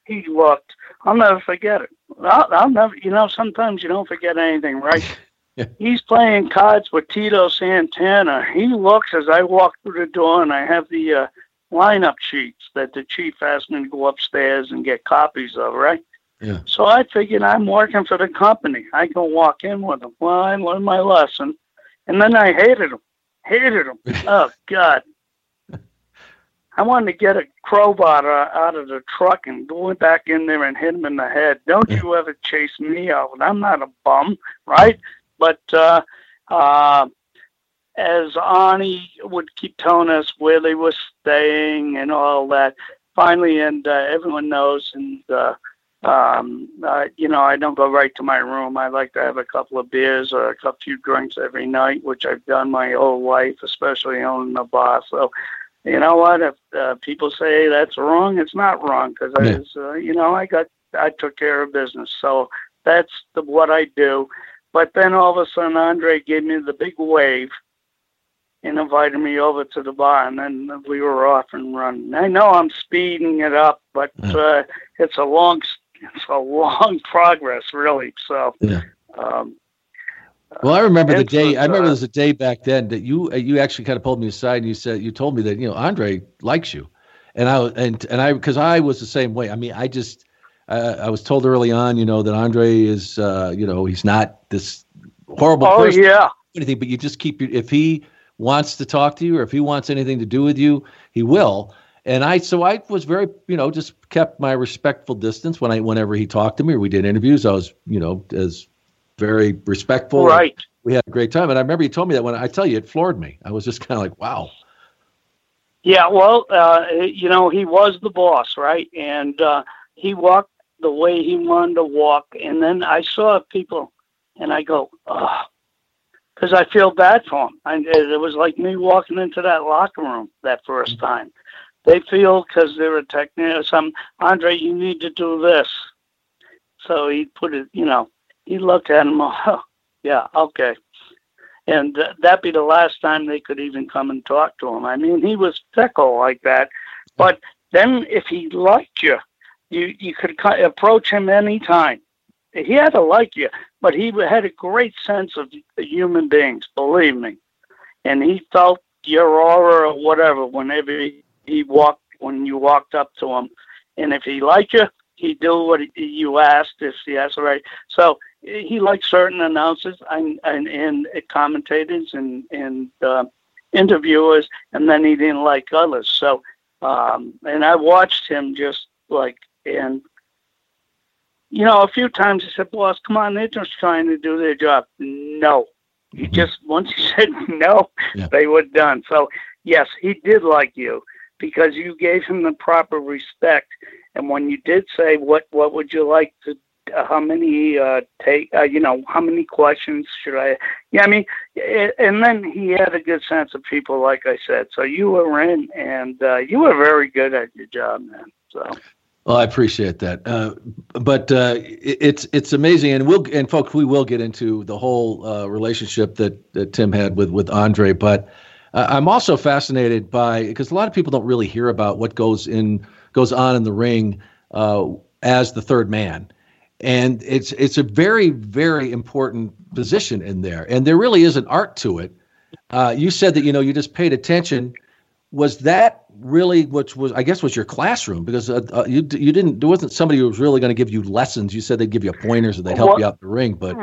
he looked. I'll never forget it. I'll, I'll never. You know, sometimes you don't forget anything, right? [LAUGHS] Yeah. He's playing cards with Tito Santana. He looks as I walk through the door, and I have the uh, lineup sheets that the chief asked me to go upstairs and get copies of, right? Yeah. So I figured I'm working for the company. I can walk in with them. Well, I learned my lesson, and then I hated him. Hated him. [LAUGHS] oh God. I wanted to get a crowbar out of the truck and go back in there and hit him in the head. Don't you ever chase me out. I'm not a bum, right? But uh, uh, as Arnie would keep telling us where they were staying and all that, finally, and uh, everyone knows, and uh, um, uh, you know, I don't go right to my room. I like to have a couple of beers or a couple few drinks every night, which I've done my whole life, especially owning a bar. So, you know what? If uh, people say that's wrong, it's not wrong because I was, uh, you know, I got, I took care of business. So that's the, what I do. But then all of a sudden, Andre gave me the big wave and invited me over to the bar, and then we were off and running. I know I'm speeding it up, but Yeah. uh, it's a long, it's a long [LAUGHS] progress, really. So, Yeah. um, Well, I remember the day. I remember there was a day back then that you uh, you actually kind of pulled me aside and you said you told me that you know Andre likes you, and I and and I because I was the same way. I mean, I just uh, I was told early on, you know, that Andre is uh, you know he's not this horrible oh person yeah, anything, but you just keep your if he wants to talk to you or if he wants anything to do with you, he will. And I so I was very you know just kept my respectful distance when I whenever he talked to me or we did interviews. I was you know as very respectful. right. We had a great time, and I remember you told me that when I tell you it floored me. I was just [LAUGHS] kind of like, wow. Yeah, well, uh, you know, he was the boss, right? And uh, he walked the way he wanted to walk. And then I saw people, and I go, oh, because I feel bad for him. And it was like me walking into that locker room that first time. They feel because they're a technician, some Andre, you need to do this. So he put it, you know, he looked at him, oh, [LAUGHS] yeah, okay and uh, that'd be the last time they could even come and talk to him. I mean, he was fickle like that. But then, if he liked you, you you could approach him anytime. He had to like you, but he had a great sense of human beings. Believe me, and he felt your aura or whatever whenever he, walked when you walked up to him, and if he liked you, he'd do what you asked if he asked right. So he liked certain announcers and and, and commentators and and uh, interviewers, and then he didn't like others. So, um, and I watched him just like and. You know, a few times he said, "Boss, come on, they're just trying to do their job." No, he just once he [LAUGHS] said no, Yeah. they were done. So yes, he did like you because you gave him the proper respect. And when you did say, "What what would you like to how many uh, take uh, you know how many questions should I yeah I mean and then he had a good sense of people like I said. So you were in and uh, you were very good at your job man so. Well, I appreciate that, uh, but uh, it, it's it's amazing, and we'll and folks, we will get into the whole uh, relationship that, that Tim had with with Andre. But uh, I'm also fascinated by because a lot of people don't really hear about what goes in goes on in the ring uh, as the third man, and it's it's a very very important position in there, and there really is an art to it. Uh, you said that you know you just paid attention. Was that really which was I guess was your classroom because uh, uh, you you didn't there wasn't somebody who was really going to give you lessons. You said they'd give you pointers or they'd help well, you out the ring, but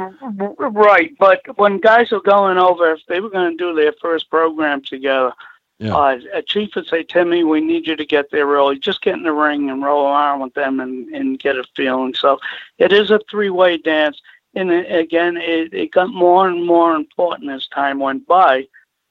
right. But when guys were going over, if they were going to do their first program together, yeah. uh, a chief would say, "Timmy, we need you to get there early. Just get in the ring and roll around with them and and get a feeling." So it is a three way dance, and again, it, it got more and more important as time went by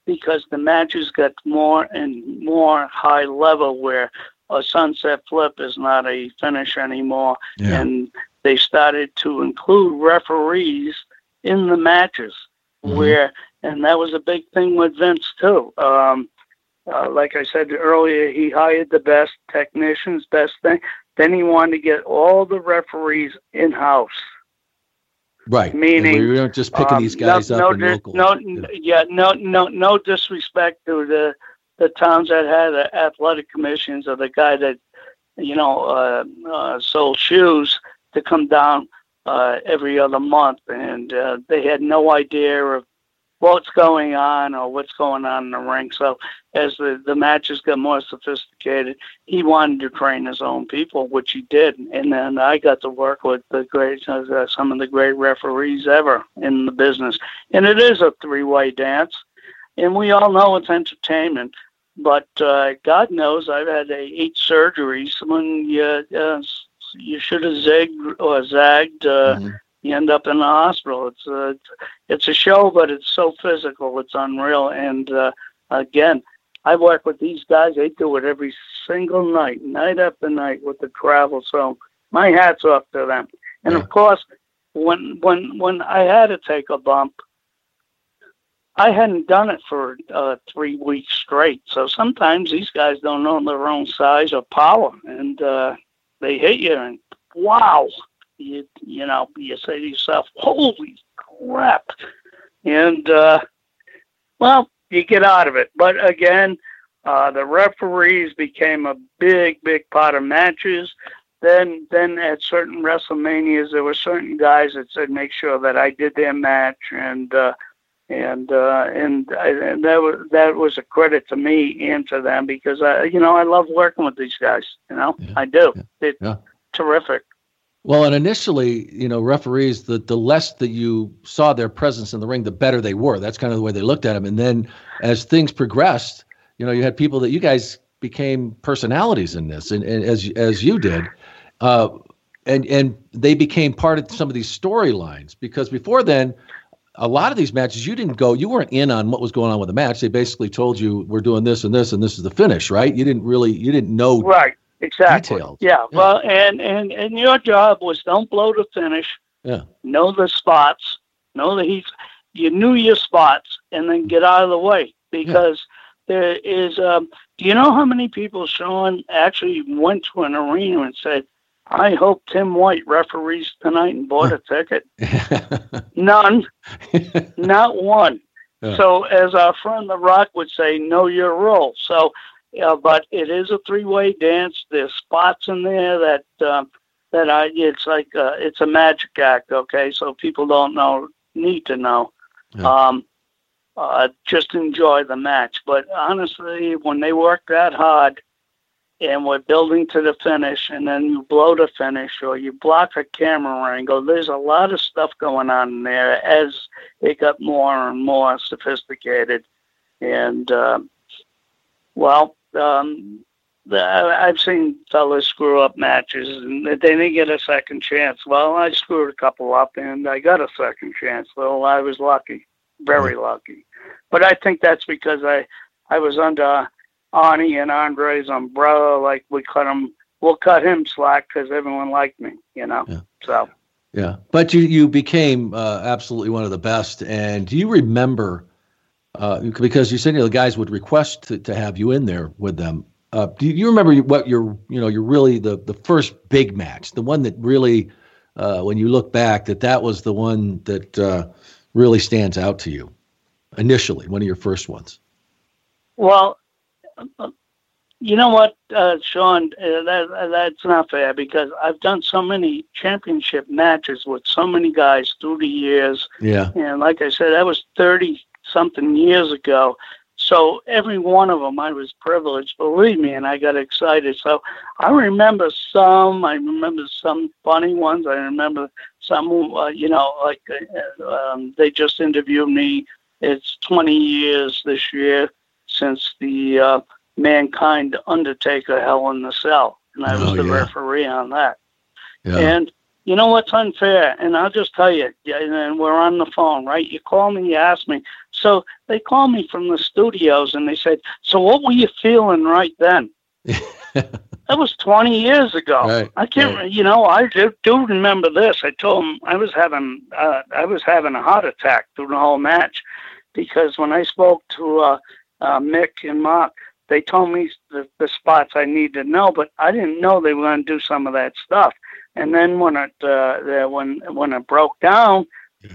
because the matches got more and more high level where a sunset flip is not a finish anymore. Yeah. And they started to include referees in the matches mm-hmm. where, and that was a big thing with Vince too. Um, uh, like I said earlier, he hired the best technicians, best thing. Then he wanted to get all the referees in house. Right. Meaning we weren't just picking um, these guys no, up no, local. No, yeah. yeah, no, no, no disrespect to the the towns that had athletic commissions or the guy that you know uh, uh, sold shoes to come down uh, every other month, and uh, they had no idea of what's going on or what's going on in the ring. So as the, the matches got more sophisticated, he wanted to train his own people, which he did. And then I got to work with the great uh, some of the great referees ever in the business. And it is a three way dance, and we all know it's entertainment. But uh, God knows I've had uh, eight surgeries when you uh, you should have zigged or zagged. Uh, mm-hmm you end up in the hospital. It's a it's a show, but it's so physical. It's unreal. And uh, again, I work with these guys. They do it every single night, night after night with the travel. So my hats off to them. And yeah. of course, when when when I had to take a bump, I hadn't done it for uh, three weeks straight. So sometimes these guys don't know their own size or power, and uh, they hit you, and wow, you you know you say to yourself, "Holy crap!" And uh, well, you get out of it. But again, uh, the referees became a big, big part of matches. Then, then at certain WrestleManias, there were certain guys that said, "Make sure that I did their match," and uh, and uh, and, I, and that was that was a credit to me and to them because I, you know, I love working with these guys. You know, yeah. I do. Yeah. It's yeah. terrific. Well, and initially, you know, referees, the, the less that you saw their presence in the ring, the better they were. That's kind of the way they looked at them. And then as things progressed, you know, you had people that you guys became personalities in this, and, and as as you did, uh, and and they became part of some of these storylines because before then, a lot of these matches you didn't go, you weren't in on what was going on with the match. They basically told you we're doing this and this and this is the finish, right? You didn't really, you didn't know right exactly. details. Yeah. yeah. Well, and and and your job was don't blow the finish. Yeah. Know the spots. Know the heat. You knew your spots, and then get out of the way because yeah. there is. Um, do you know how many people Sean actually went to an arena and said, "I hope Tim White referees tonight and bought a ticket"? [LAUGHS] None. [LAUGHS] Not one. Yeah. So, as our friend The Rock would say, know your role. So, yeah, but it is a three-way dance. There's spots in there that um, that I it's like uh, it's a magic act. Okay, so people don't know need to know. Yeah. Um, uh, just enjoy the match. But honestly, when they work that hard and we're building to the finish, and then you blow the finish or you block a camera angle, there's a lot of stuff going on in there as it got more and more sophisticated. And uh, well, um, the, I've seen fellas screw up matches and they didn't get a second chance. Well, I screwed a couple up and I got a second chance. Well, I was lucky, very lucky. But I think that's because I I was under Arnie and Andre's umbrella. Like we cut him, we'll cut him slack because everyone liked me, you know. Yeah. So. Yeah, but you you became uh, absolutely one of the best. And do you remember? Uh, because you said you know, the guys would request to, to have you in there with them. Uh, do you remember what your you know your really the the first big match, the one that really uh, when you look back that that was the one that uh, really stands out to you initially, one of your first ones? Well, you know what, uh, Sean? Uh, that that's not fair because I've done so many championship matches with so many guys through the years. Yeah. And like I said, that was thirty something years ago. So every one of them, I was privileged. Believe me, and I got excited. So I remember some. I remember some funny ones. I remember some. Uh, you know, like uh, um, they just interviewed me. It's 20 years this year since the uh, Mankind Undertaker Hell in the Cell, and I was Oh, the yeah. referee on that. Yeah. And you know what's unfair? And I'll just tell you, and we're on the phone, right? You call me, you ask me. So they called me from the studios and they said, So what were you feeling right then? [LAUGHS] That was 20 years ago. Right, I can't, right. you know, I do, do remember this. I told them I was having, uh, I was having a heart attack through the whole match because when I spoke to uh, uh, Mick and Mark, they told me the, the spots I need to know, but I didn't know they were going to do some of that stuff. And then when it uh, when when it broke down,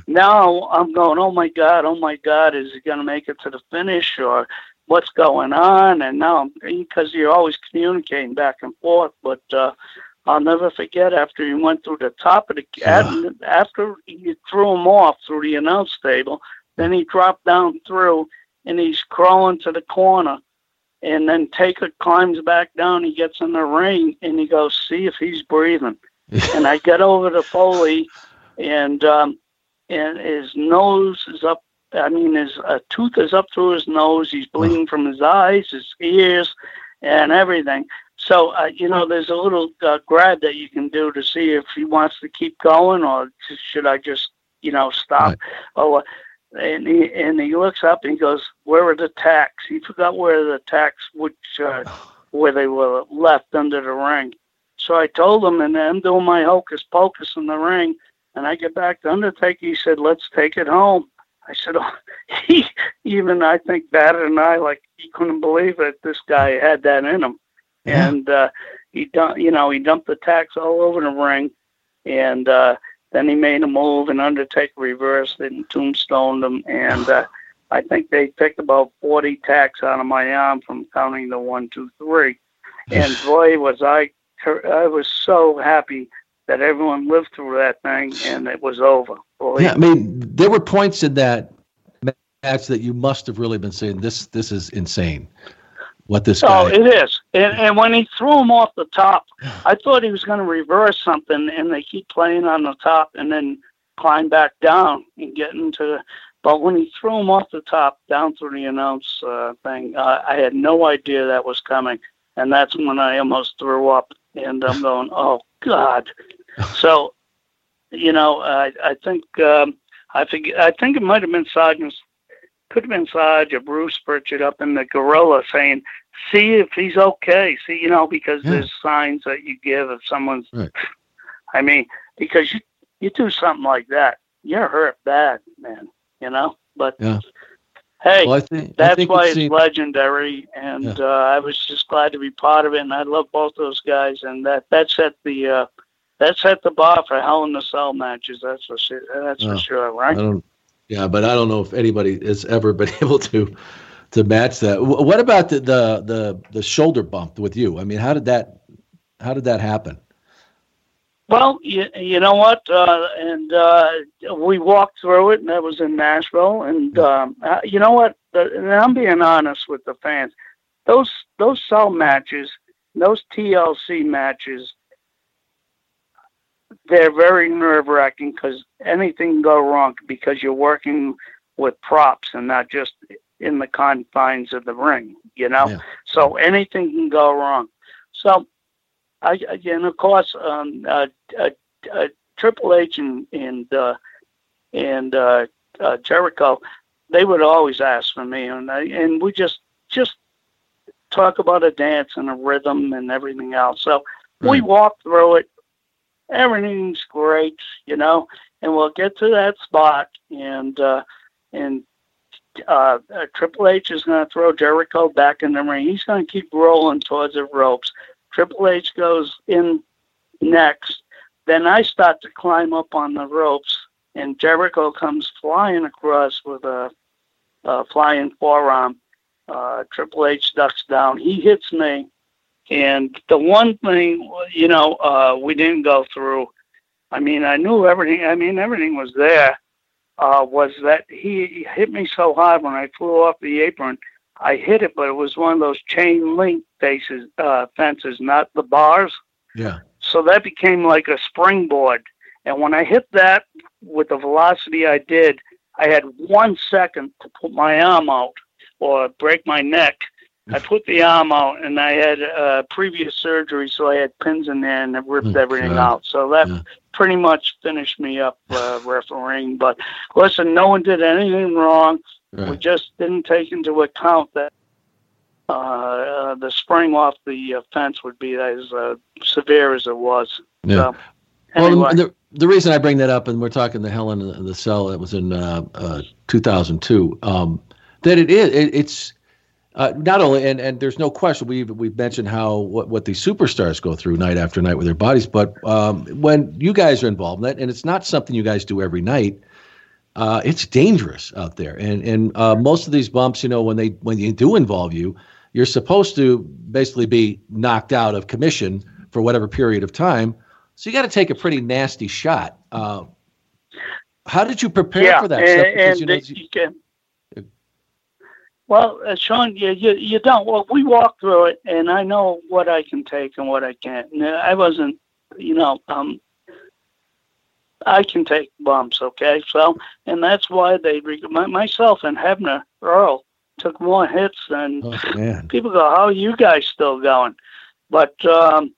now I'm going, oh my god, oh my god, is he going to make it to the finish or what's going on? And now I'm because you're always communicating back and forth, but. uh I'll never forget after he went through the top of the Yeah. after you threw him off through the announce table, then he dropped down through and he's crawling to the corner. And then Taker climbs back down. He gets in the ring and he goes, "See if he's breathing." And I get over to Foley, and um, and his nose is up. I mean, his uh, tooth is up through his nose. He's bleeding from his eyes, his ears, and everything. So, uh, you know, there's a little uh, grab that you can do to see if he wants to keep going or should I just, you know, stop. Right. Oh, uh, and he and he looks up and he goes, "Where are the tacks?" He forgot where the tacks, which uh, [SIGHS] where they were left under the ring. So I told him, and I'm doing my hocus pocus in the ring. And I get back to Undertaker. He said, "Let's take it home." I said, oh, [LAUGHS] "He even I think Batter and I like he couldn't believe that this guy had that in him." Yeah. And uh, he dumped, you know, he dumped the tacks all over the ring, and uh, then he made a move, and Undertaker reversed it and tombstoned him. And uh, I think they picked about forty tacks out of my arm from counting the one, two, three. And [SIGHS] boy, was I I was so happy that everyone lived through that thing and it was over. Boy, Yeah, I mean, there were points in that match that you must have really been saying, "This, this is insane." What this Oh, guy? it is. And, and when he threw him off the top, [SIGHS] I thought he was going to reverse something, and they keep playing on the top and then climb back down and get into the. But when he threw him off the top down through the announce uh, thing, uh, I had no idea that was coming, and that's when I almost threw up. And I'm going, oh God. [LAUGHS] So, you know, I I think um, I think I think it might have been Sergeant, could have been Sarge or Bruce Pritchard up in the gorilla saying, "See if he's okay." See, you know, because Yeah. there's signs that you give if someone's. Right. I mean, because you you do something like that, you're hurt bad, man. You know, but Yeah. Hey, well, I think I that's think why it it's legendary, and Yeah. uh, I was just glad to be part of it, and I love both those guys, and that that set the uh, that set the bar for Hell in the Cell matches. That's for sure. That's Yeah. for sure, I right? Yeah, but I don't know if anybody has ever been [LAUGHS] able to to match that. What about the the the, the shoulder bump with you? I mean, how did that how did that happen? Well, you, you know what? Uh, and uh, we walked through it, and that was in Nashville. And um, uh, you know what? The, and I'm being honest with the fans. Those those cell matches, those TLC matches, they're very nerve wracking because anything can go wrong because you're working with props and not just in the confines of the ring. You know, Yeah. so anything can go wrong. So I again, of course, um, uh, uh, uh, Triple H and and uh, and uh, uh, Jericho, they would always ask for me, and I, and we just just talk about a dance and a rhythm and everything else. So we walk through it. Everything's great, you know, and we'll get to that spot, and uh, and uh, uh, Triple H is going to throw Jericho back in the ring. He's going to keep rolling towards the ropes. Triple H goes in next. Then I start to climb up on the ropes, and Jericho comes flying across with a, a flying forearm. Uh, Triple H ducks down. He hits me. And the one thing, you know, uh, we didn't go through, I mean, I knew everything. I mean, everything was there uh, was that he hit me so hard when I flew off the apron. I hit it, but it was one of those chain link faces, uh, fences, not the bars. Yeah. So that became like a springboard. And when I hit that with the velocity I did, I had one second to put my arm out or break my neck. I put the arm out, and I had uh, previous surgery, so I had pins in there and it ripped everything out. So that Yeah. pretty much finished me up uh, refereeing. But listen, no one did anything wrong. We just didn't take into account that uh, uh, the spring off the uh, fence would be as uh, severe as it was. Yeah. So, Well, the, the reason I bring that up, and we're talking the Hell in the Cell that was in uh, uh, 2002, um, that it is, it, it's uh, not only, and, and there's no question, we've, we've mentioned how what, what these superstars go through night after night with their bodies, but um, when you guys are involved in that, and it's not something you guys do every night, uh, it's dangerous out there. And, and uh, most of these bumps, you know, when they when they do involve you, you're supposed to basically be knocked out of commission for whatever period of time. So you got to take a pretty nasty shot. Uh, how did you prepare yeah, for that? and, stuff? Because, and you know, you can. Well, uh, Sean, you, you you don't. Well, we walked through it, and I know what I can take and what I can't. And I wasn't, you know, um, I can take bumps, okay. So, and that's why they my, myself and Hebner Earl took more hits than oh, people go, "How are you guys still going?" But um,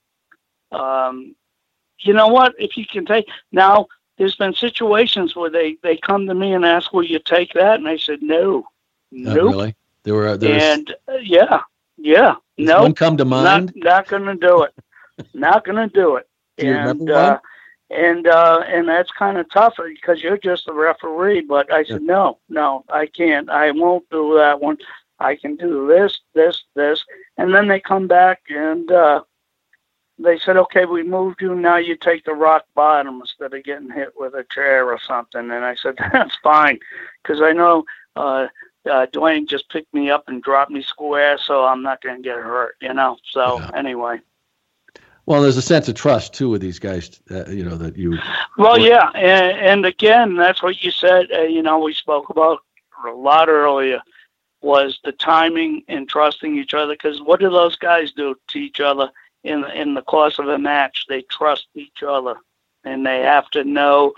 um, you know what? If you can take now, there's been situations where they they come to me and ask, "Will you take that?" And I said, "No, Not nope." really. There were there was And uh, yeah, yeah, no, one come to mind. not not gonna do it. not gonna do it. [LAUGHS] Do you and remember uh? And uh, and that's kind of tough because you're just a referee. But I said, no, no, I can't. I won't do that one. I can do this, this, this, and then they come back and uh, they said, okay, we moved you. Now you take the rock bottom instead of getting hit with a chair or something. And I said, [LAUGHS] that's fine, because I know uh, uh, Dwayne just picked me up and dropped me square, so I'm not going to get hurt, you know. So Yeah. anyway. Well, there's a sense of trust too with these guys. Uh, you know that you. Well, yeah, and, and again, that's what you said. Uh, you know, we spoke about a lot earlier was the timing and trusting each other. Because what do those guys do to each other in in the course of a match? They trust each other, and they have to know.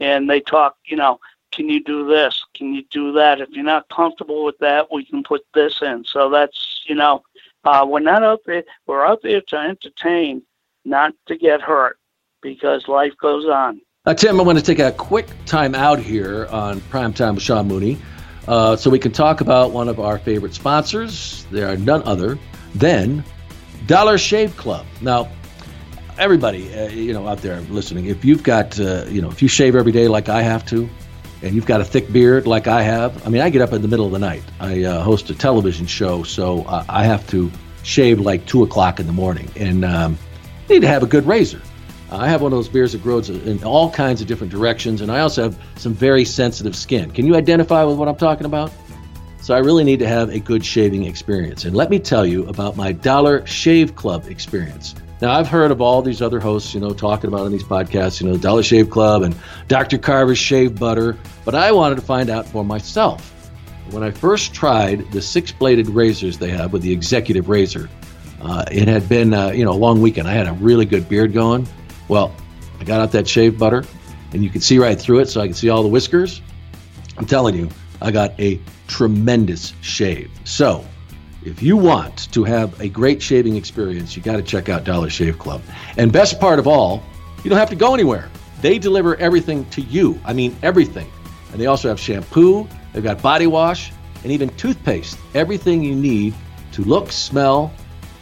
And they talk. You know, can you do this? Can you do that? If you're not comfortable with that, we can put this in. So that's you know, uh, we're not out there. We're out there to entertain, not to get hurt, because life goes on. Uh, Tim, I want to take a quick time out here on Prime Time with Sean Mooney uh, so we can talk about one of our favorite sponsors. They are none other than Dollar Shave Club. Now, everybody, uh, you know, out there listening, if you've got, uh, you know, if you shave every day like I have to, and you've got a thick beard like I have, I mean, I get up in the middle of the night. I uh, host a television show, so uh, I have to shave like two o'clock in the morning, and um, need to have a good razor. I have one of those beards that grows in all kinds of different directions, and I also have some very sensitive skin. Can you identify with what I'm talking about? So I really need to have a good shaving experience. And let me tell you about my Dollar Shave Club experience. Now, I've heard of all these other hosts, you know, talking about on these podcasts, you know, Dollar Shave Club and Dr. Carver's Shave Butter, but I wanted to find out for myself. When I first tried the six bladed razors they have with the executive razor, uh, it had been, uh, you know, a long weekend. I had a really good beard going. Well, I got out that shave butter, and you can see right through it, so I can see all the whiskers. I'm telling you, I got a tremendous shave. So, if you want to have a great shaving experience, you got to check out Dollar Shave Club. And best part of all, you don't have to go anywhere. They deliver everything to you. I mean, everything. And they also have shampoo, they've got body wash, and even toothpaste. Everything you need to look, smell,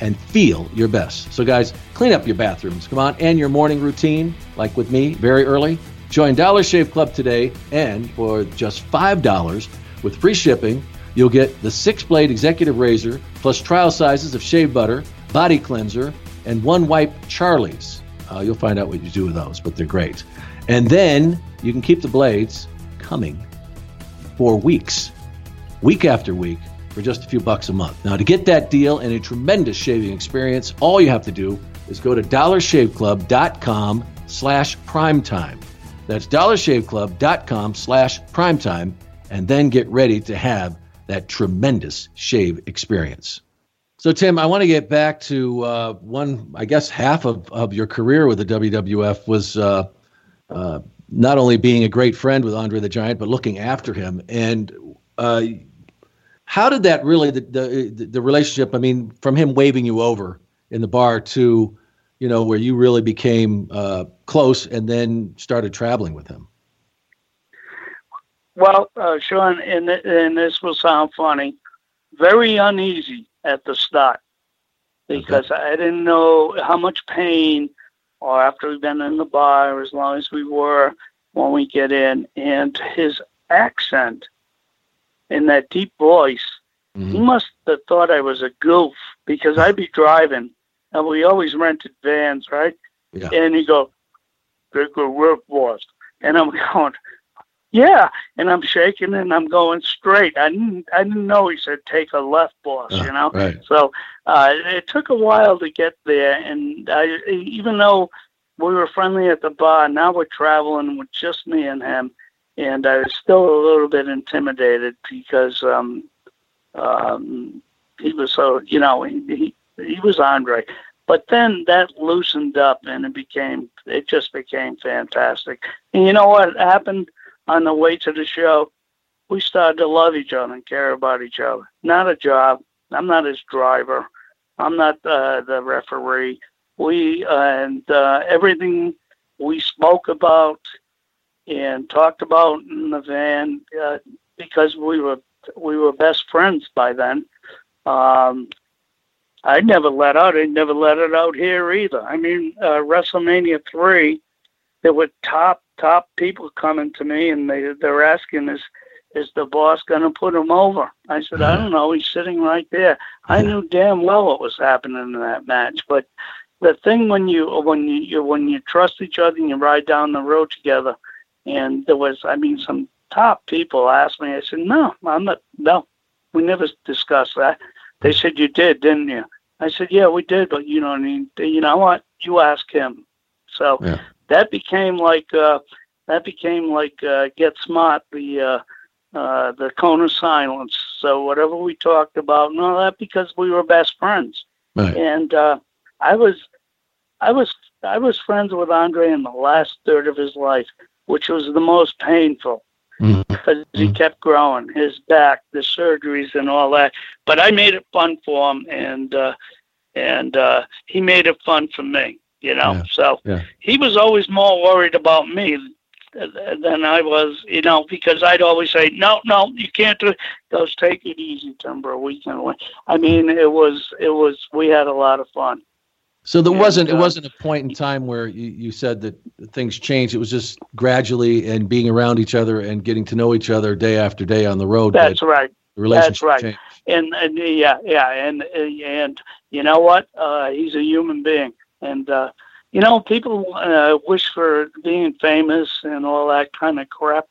and feel your best. So, guys, clean up your bathrooms. Come on, and your morning routine, like with me, very early. Join Dollar Shave Club today, and for just $5, With free shipping, you'll get the six blade executive razor plus trial sizes of shave butter, body cleanser, and one wipe Charlie's. Uh, you'll find out what you do with those, but they're great. And then you can keep the blades coming for weeks, week after week, for just a few bucks a month. Now, to get that deal and a tremendous shaving experience, all you have to do is go to dollarshaveclub.com slash primetime. That's dollarshaveclub.com slash primetime, and then get ready to have that tremendous shave experience. So, Tim, I want to get back to uh, one, I guess, half of, of your career with the WWF was uh, uh, not only being a great friend with Andre the Giant, but looking after him. And uh, how did that really, the, the, the relationship, I mean, from him waving you over in the bar to, you know, where you really became uh, close and then started traveling with him? Well, uh, Sean, and, and this will sound funny, very uneasy at the start because okay. I didn't know how much pain, or after we've been in the bar, as long as we were when we get in, and his accent in that deep voice, mm-hmm. he must have thought I was a goof because I'd be driving, and we always rented vans, right? Yeah. And he go, "Good, good work, boss," and I'm [LAUGHS] going, yeah, and I'm shaking and I'm going straight. I didn't I didn't know he said take a left, boss. Uh, you know, right. so uh, it took a while to get there. And I, even though we were friendly at the bar, now we're traveling with just me and him, and I was still a little bit intimidated because um, um, he was so you know he, he he was Andre. But then that loosened up and it became it just became fantastic. And you know what happened? On the way to the show, we started to love each other and care about each other. Not a job. I'm not his driver. I'm not uh, the referee. We and uh, everything we spoke about and talked about in the van uh, because we were we were best friends by then. Um, I never let out. I never let it out here either. I mean, uh, WrestleMania three, there were top top people coming to me and they they're asking is is the boss going to put him over? I said, I don't know. He's sitting right there. I knew damn well what was happening in that match. But the thing when you when you when you trust each other and you ride down the road together, and there was, I mean, some top people asked me. I said, no, I'm not. No, we never discussed that. They said you did, didn't you? I said, yeah, we did, but you know, what I mean, you know what? You ask him. So yeah that became like uh, that became like uh, Get Smart, the uh, uh, the cone of silence. So whatever we talked about, no, that because we were best friends. Right. And uh, I was, I was, I was friends with Andre in the last third of his life, which was the most painful mm-hmm. because mm-hmm. he kept growing, his back, the surgeries, and all that. But I made it fun for him, and uh, and uh, he made it fun for me you know. Yeah. So yeah. he was always more worried about me than I was, you know, because I'd always say, no, no, you can't do it. Goes, take it easy, Timber. We can win. I mean, it was, it was, we had a lot of fun. So there and, wasn't, uh, it wasn't a point in time where you, you said that things changed. It was just gradually and being around each other and getting to know each other day after day on the road. That's that right. That's right. Changed. And, and yeah, yeah. And, and you know what? Uh, he's a human being and, uh, you know, people uh, wish for being famous and all that kind of crap.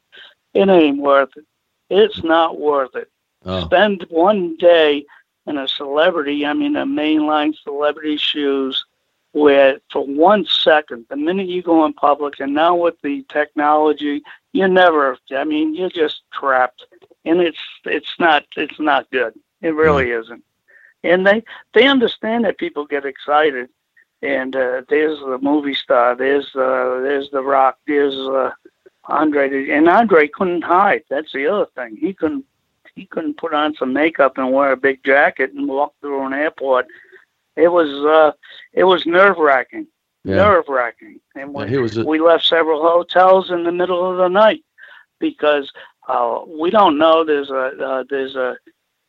It ain't worth it. It's not worth it. Oh. Spend one day in a celebrity, I mean, a mainline celebrity shoes, where for one second, the minute you go in public, and now with the technology, you never. I mean, you're just trapped, and it's it's not it's not good. It really mm. isn't. And they they understand that people get excited, and uh, there's the movie star, there's uh, there's the Rock, there's uh, Andre, and Andre couldn't hide. That's the other thing. He couldn't he couldn't put on some makeup and wear a big jacket and walk through an airport. It was uh, it was nerve wracking, yeah. nerve wracking. And when yeah, a- we left several hotels in the middle of the night because uh, we don't know there's a uh, there's a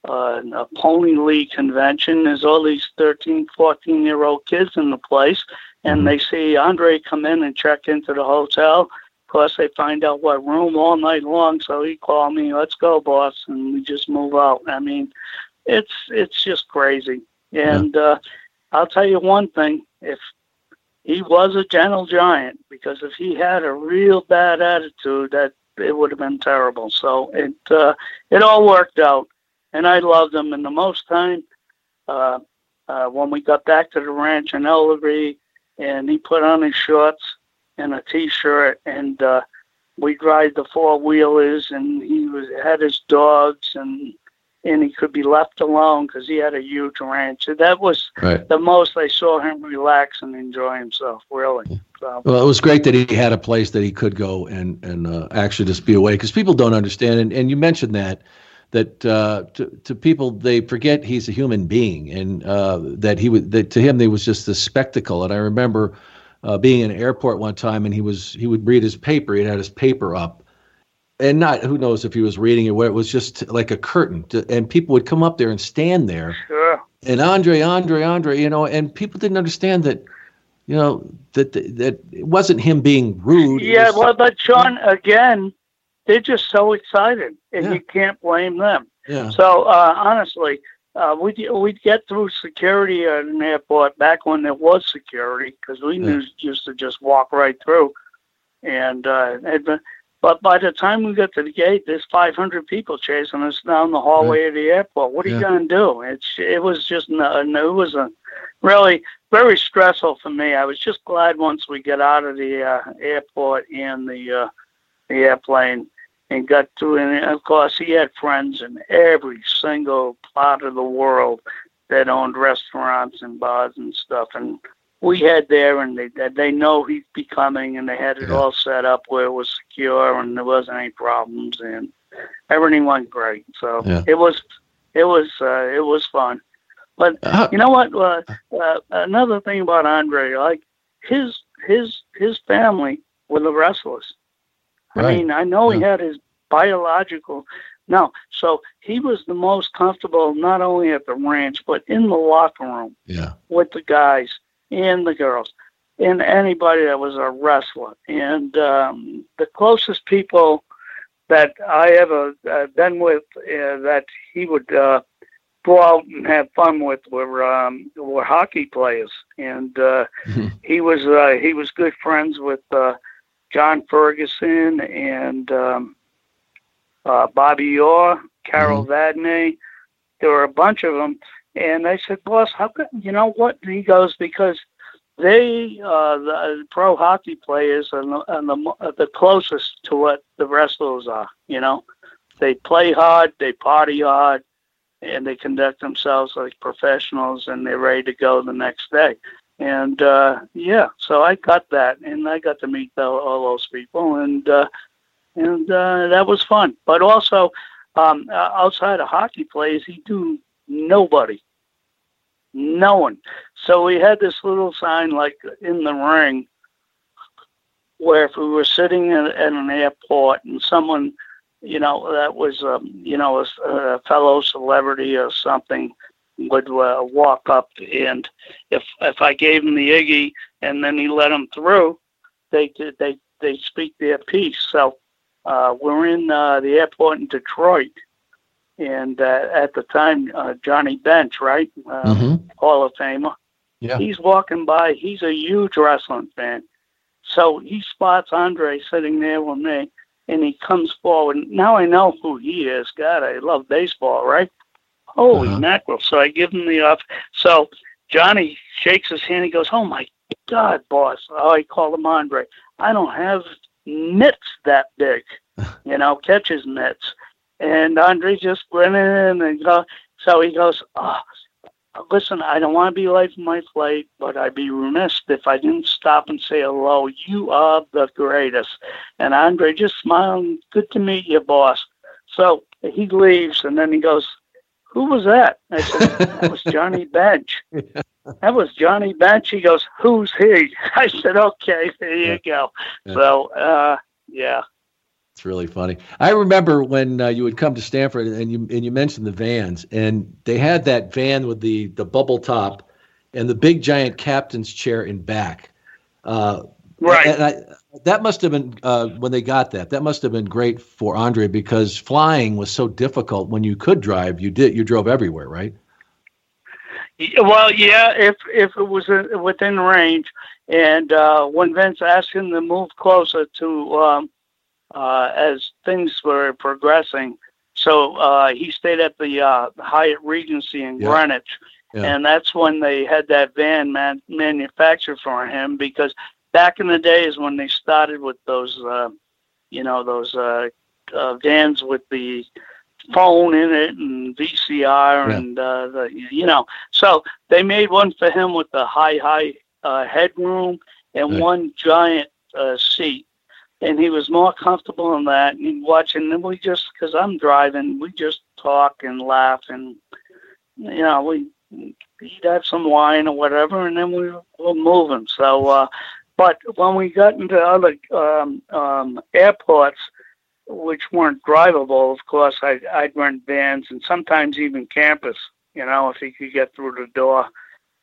uh, a pony league convention. There's all these 13, 14 year old kids in the place, and mm-hmm. they see Andre come in and check into the hotel, Of course, they find out what room all night long. So he called me, "Let's go, boss," and we just move out. I mean, it's it's just crazy. And yeah. uh, I'll tell you one thing: if he was a gentle giant, because if he had a real bad attitude, that it would have been terrible. So it uh, it all worked out, and I loved him. And the most time, uh, uh, when we got back to the ranch in Ellerbe, and he put on his shorts and a t-shirt, and uh, we drive the four wheelers, and he was had his dogs, and and he could be left alone because he had a huge ranch. That was right. the most I saw him relax and enjoy himself. Really. So. Well, it was great that he had a place that he could go and and uh, actually just be away because people don't understand. And, and you mentioned that that uh, to, to people they forget he's a human being and uh, that he would that to him they was just a spectacle. And I remember uh, being in an airport one time and he was he would read his paper. He had his paper up and not who knows if he was reading it where it was just like a curtain to, and people would come up there and stand there sure. and andre andre andre you know and people didn't understand that you know that that it wasn't him being rude yeah well but sean again they're just so excited and yeah. you can't blame them yeah. so uh, honestly uh, we'd, we'd get through security at an airport back when there was security because we yeah. used to just walk right through and uh, but by the time we got to the gate, there's 500 people chasing us down the hallway right. of the airport. What are yeah. you going to do? It's it was just no, it was a really very stressful for me. I was just glad once we got out of the uh, airport and the uh, the airplane and got to and of course he had friends in every single part of the world that owned restaurants and bars and stuff and we had there, and they they know he'd be coming, and they had it yeah. all set up where it was secure, and there wasn't any problems, and everything went great. So yeah. it was it was uh, it was fun. But uh, you know what? Uh, uh, another thing about Andre, like his his his family were the wrestlers. I right. mean, I know yeah. he had his biological. No, so he was the most comfortable not only at the ranch but in the locker room yeah. with the guys and the girls and anybody that was a wrestler. And um, the closest people that I ever uh, been with uh, that he would uh, go out and have fun with were um, were hockey players, and uh, mm-hmm. [LAUGHS] he was uh, he was good friends with uh, John Ferguson and um, uh, Bobby Orr, Carol mm-hmm. Vadnais. There were a bunch of them, and I said, boss, how come, you know what? And he goes, because they, uh, the pro hockey players are the, are the, are the closest to what the wrestlers are, you know? They play hard, they party hard, and they conduct themselves like professionals, and they're ready to go the next day. And uh, yeah, so I got that, and I got to meet the, all those people, and uh, and uh, that was fun. But also, um, outside of hockey plays, he do nobody no one. So we had this little sign like in the ring where if we were sitting at, at an airport and someone, you know, that was, um, you know, a, a fellow celebrity or something would uh, walk up and if if I gave him the Iggy and then he let him through, they they they speak their piece. So uh, we're in uh, the airport in Detroit and uh, at the time uh, Johnny Bench, right, uh, mm-hmm. Hall of Famer. Yeah. He's walking by. He's a huge wrestling fan, so he spots Andre sitting there with me, and he comes forward. Now I know who he is. God, I love baseball, right? Holy uh-huh. mackerel! So I give him the off. So Johnny shakes his hand. He goes, "Oh my God, boss!" Oh, I call him Andre. I don't have mitts that big, [LAUGHS] you know, catches mitts. And Andre just grinning and go. So he goes, oh, listen, I don't want to be late for my flight, but I'd be remiss if I didn't stop and say hello. You are the greatest. And Andre just smiled, good to meet you, boss. So he leaves, and then he goes, who was that? I said, that was Johnny [LAUGHS] Bench. That was Johnny Bench. He goes, who's he? [LAUGHS] I said, okay, there you go. So, uh, yeah, it's really funny. I remember when uh, you would come to Stanford and you and you mentioned the vans, and they had that van with the the bubble top and the big giant captain's chair in back. Uh, Right. And I, that must have been uh, when they got that. That must have been great for Andre because flying was so difficult. When you could drive, you did. You drove everywhere, right? Well, yeah, if if it was within range, and uh, when Vince asked him to move closer to um, uh, as things were progressing, so uh, he stayed at the uh, Hyatt Regency in Yeah. Greenwich, Yeah. and that's when they had that van man- manufactured for him. Because back in the days when they started with those, uh, you know, those uh, uh, vans with the phone in it and VCR Yeah. and uh, the, you know, so they made one for him with the high high uh, headroom and Right. one giant uh, seat and he was more comfortable in that. And he'd watch, and then we just, because I'm driving, we just talk and laugh, and you know, we he'd have some wine or whatever, and then we were moving. So, uh, but when we got into other um, um, airports, which weren't drivable, of course, I, I'd rent vans and sometimes even campers. You know, if he could get through the door,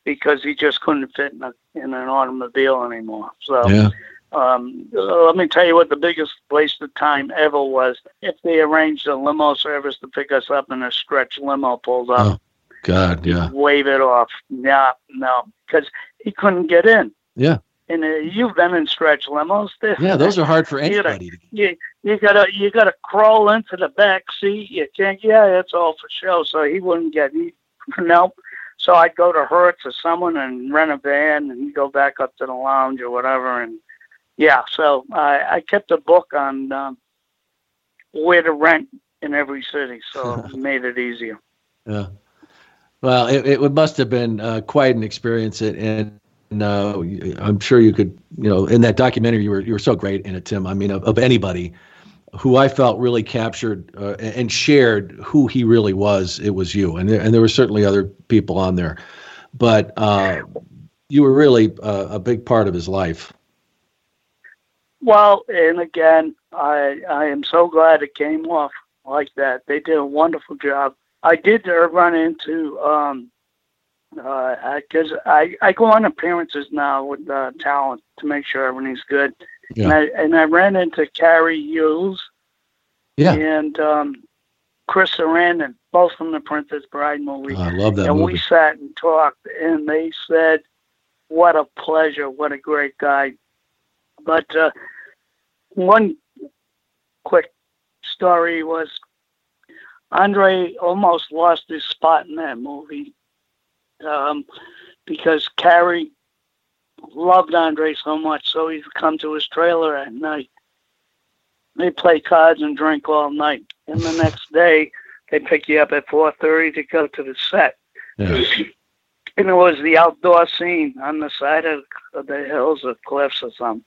because he just couldn't fit in, a, in an automobile anymore. So. Yeah. Um, let me tell you what the biggest waste of time ever was. If they arranged a limo service to pick us up and a stretch limo pulled up, Oh, God, yeah, wave it off. No, no, because he couldn't get in. Yeah. And uh, you've been in stretch limos. Yeah. Those are hard for anybody. to- you you gotta you gotta crawl into the back seat. You can't. Yeah, that's all for show. So he wouldn't get. He, nope. So I'd go to Hertz or someone and rent a van and go back up to the lounge or whatever. And yeah, so I I kept a book on um, where to rent in every city, so [LAUGHS] it made it easier. Yeah. Well, it, it must have been uh, quite an experience, and, uh, I'm sure you could, you know, in that documentary, you were you were so great in it, Tim. I mean, of, of anybody who I felt really captured uh, and shared who he really was, it was you, and there, and there were certainly other people on there, but uh, you were really uh, a big part of his life. Well, and again, I I am so glad it came off like that. They did a wonderful job. I did uh, run into um because I I go on appearances now with uh, talent to make sure everything's good. Yeah. And I and I ran into Cary Elwes Yeah, and um Chris Sarandon, both from the Princess Bride movie I love that and movie. we sat and talked and they said what a pleasure what a great guy but uh, one quick story was andre almost lost his spot in that movie um, because Cary loved andre so much so he'd come to his trailer at night they play cards and drink all night and the next day they pick you up at 4.30 to go to the set Yeah. and it was the outdoor scene on the side of, of the hills or cliffs or something.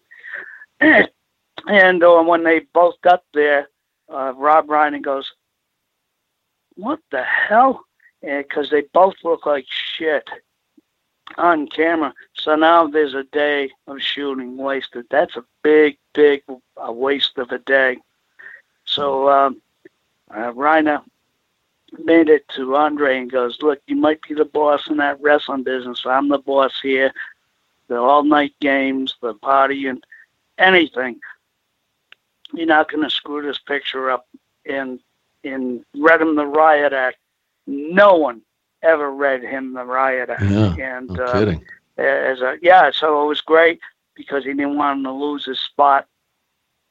[CLEARS THROAT] and uh, when they both got there, uh, Rob Reiner goes, "What the hell?" Because they both look like shit on camera. So now there's a day of shooting wasted. That's a big, big uh, waste of a day. So um, uh, Reiner made it to Andre and goes, Look, you might be the boss in that wrestling business. I'm the boss here. The all night games, the party, and anything. You're not going to screw this picture up. And, and read him the Riot Act. No one ever read him the Riot Act. Yeah, And no uh, kidding. as a yeah, so it was great because he didn't want him to lose his spot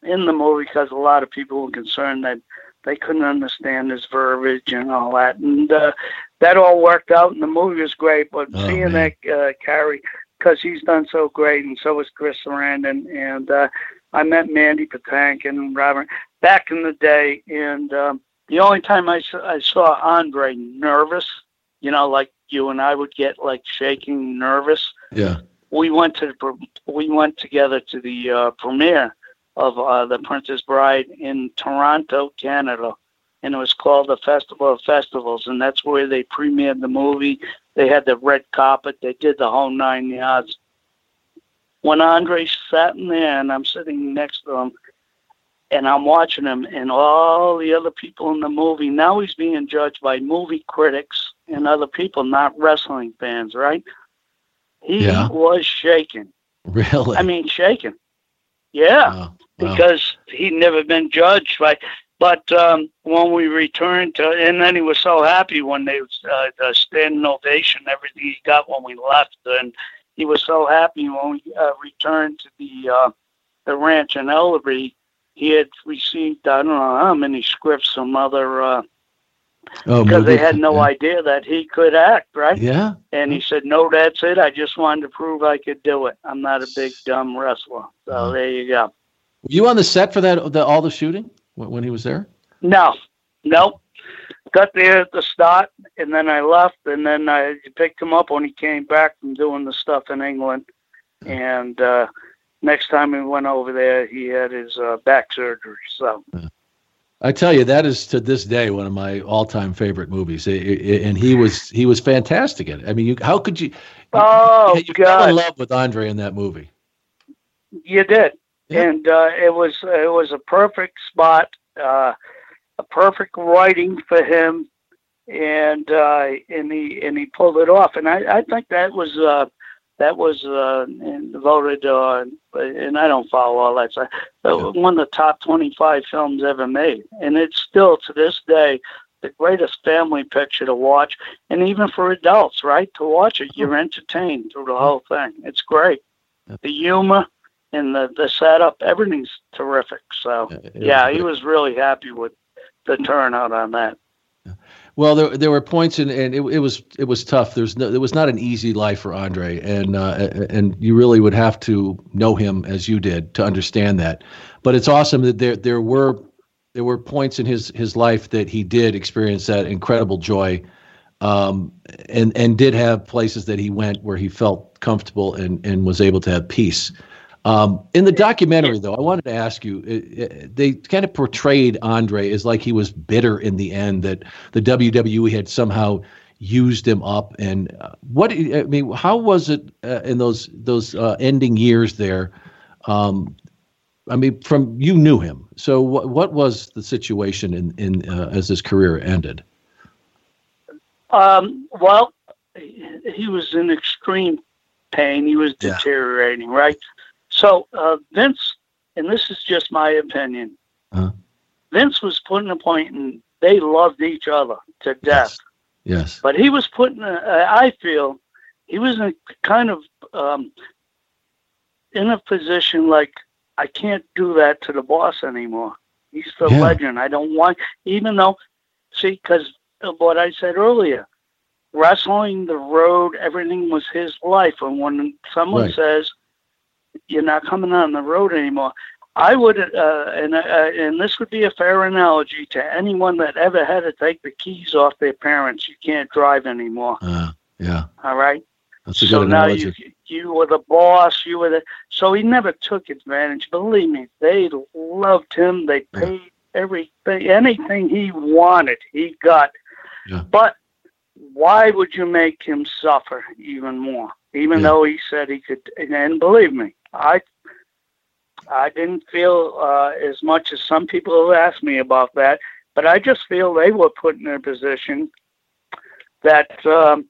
in the movie because a lot of people were concerned that they couldn't understand his verbiage and all that, and uh, that all worked out, and the movie was great. But Oh, seeing man. that uh, Cary, because he's done so great, and so was Chris Sarandon, and uh, I met Mandy Patinkin and Robert back in the day, and um, the only time I saw, I saw Andre nervous, you know, like you and I would get like shaking nervous Yeah. we went to the, we went together to the uh, premiere of uh, the Princess Bride in Toronto, Canada, and it was called the Festival of Festivals, and that's where they premiered the movie. They had the red carpet, they did the whole nine yards. When Andre sat in there, and I'm sitting next to him, and I'm watching him, and all the other people in the movie. Now he's being judged by movie critics and other people, not wrestling fans, right? He Yeah. was shaking. Really. I mean, shaking. Yeah, wow. because he'd never been judged right. But um, when we returned to, and then he was so happy when they uh, the standing ovation, everything he got when we left, and he was so happy when we uh, returned to the uh, the ranch in Ellerbe. He had received I don't know how many scripts from other uh, oh, because they had no yeah. idea that he could act, right? Yeah. And he said, "No, that's it. I just wanted to prove I could do it. I'm not a big dumb wrestler." So uh-huh. there you go. Were you on the set for that? The, all the shooting when he was there? No, no. Got there at the start, and then I left, and then I picked him up when he came back from doing the stuff in England. And uh, next time we went over there, he had his uh, back surgery. So. I tell you, that is to this day one of my all-time favorite movies, it, it, and he was he was fantastic in it. I mean, you, how could you? Oh you, you God! In love with Andre in that movie. You did, yeah. and uh, it was it was a perfect spot uh, a perfect writing for him, and uh, and he and he pulled it off. And I, I think that was uh, that was uh, voted uh, and I don't follow all that stuff. But one of the top twenty-five films ever made, and it's still to this day the greatest family picture to watch, and even for adults, right? To watch it, you're entertained through the whole thing. It's great. The humor, and the the setup, everything's terrific. So yeah, he was really happy with the turnout on that. Well, there there were points, and and it, it was it was tough. There's no, it was not an easy life for Andre, and uh, and you really would have to know him as you did to understand that. But it's awesome that there there were there were points in his his life that he did experience that incredible joy, um, and and did have places that he went where he felt comfortable and and was able to have peace. Um, in the documentary, though, I wanted to ask you, it, it, they kind of portrayed Andre as like he was bitter in the end, that the WWE had somehow used him up. And uh, what I mean, how was it uh, in those those uh, ending years there? Um, I mean, from you knew him, so what what was the situation in in uh, as his career ended? Um, well, he was in extreme pain. He was deteriorating, yeah. right? So uh, Vince, and this is just my opinion, uh-huh. Vince was putting a point, and they loved each other to death. Yes. yes. But he was putting, in. A, I feel he was in kind of um, in a position like I can't do that to the boss anymore. He's the yeah. legend. I don't want, even though, see, because of what I said earlier, wrestling, the road, everything was his life. And when someone right. says, you're not coming on the road anymore. I would, uh, and uh, and this would be a fair analogy to anyone that ever had to take the keys off their parents. You can't drive anymore. Uh, yeah. All right. That's a so good now you you were the boss. You were the so he never took advantage. Believe me, they loved him. They paid yeah. everything, anything he wanted, he got. Yeah. But why would you make him suffer even more? Even yeah. though he said he could, and believe me, I I didn't feel uh, as much as some people have asked me about that, but I just feel they were put in a position that um,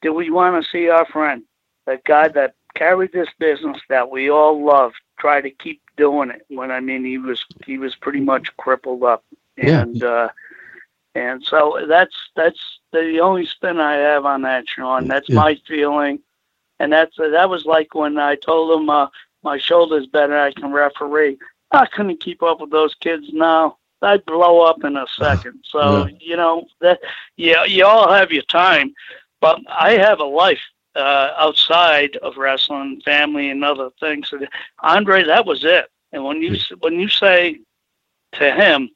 do we want to see our friend, that guy that carried this business that we all love, try to keep doing it. When I mean he was he was pretty much crippled up, and yeah. uh, and so that's that's the only spin I have on that, Sean. That's yeah. my feeling and that's uh, that was like when I told him uh, my shoulder's better, I can referee. I couldn't keep up with those kids now. I'd blow up in a [LAUGHS] second. So yeah. you know that yeah, you all have your time, but I have a life uh, outside of wrestling, family, and other things. Andre, that was it. And when you when you say to him,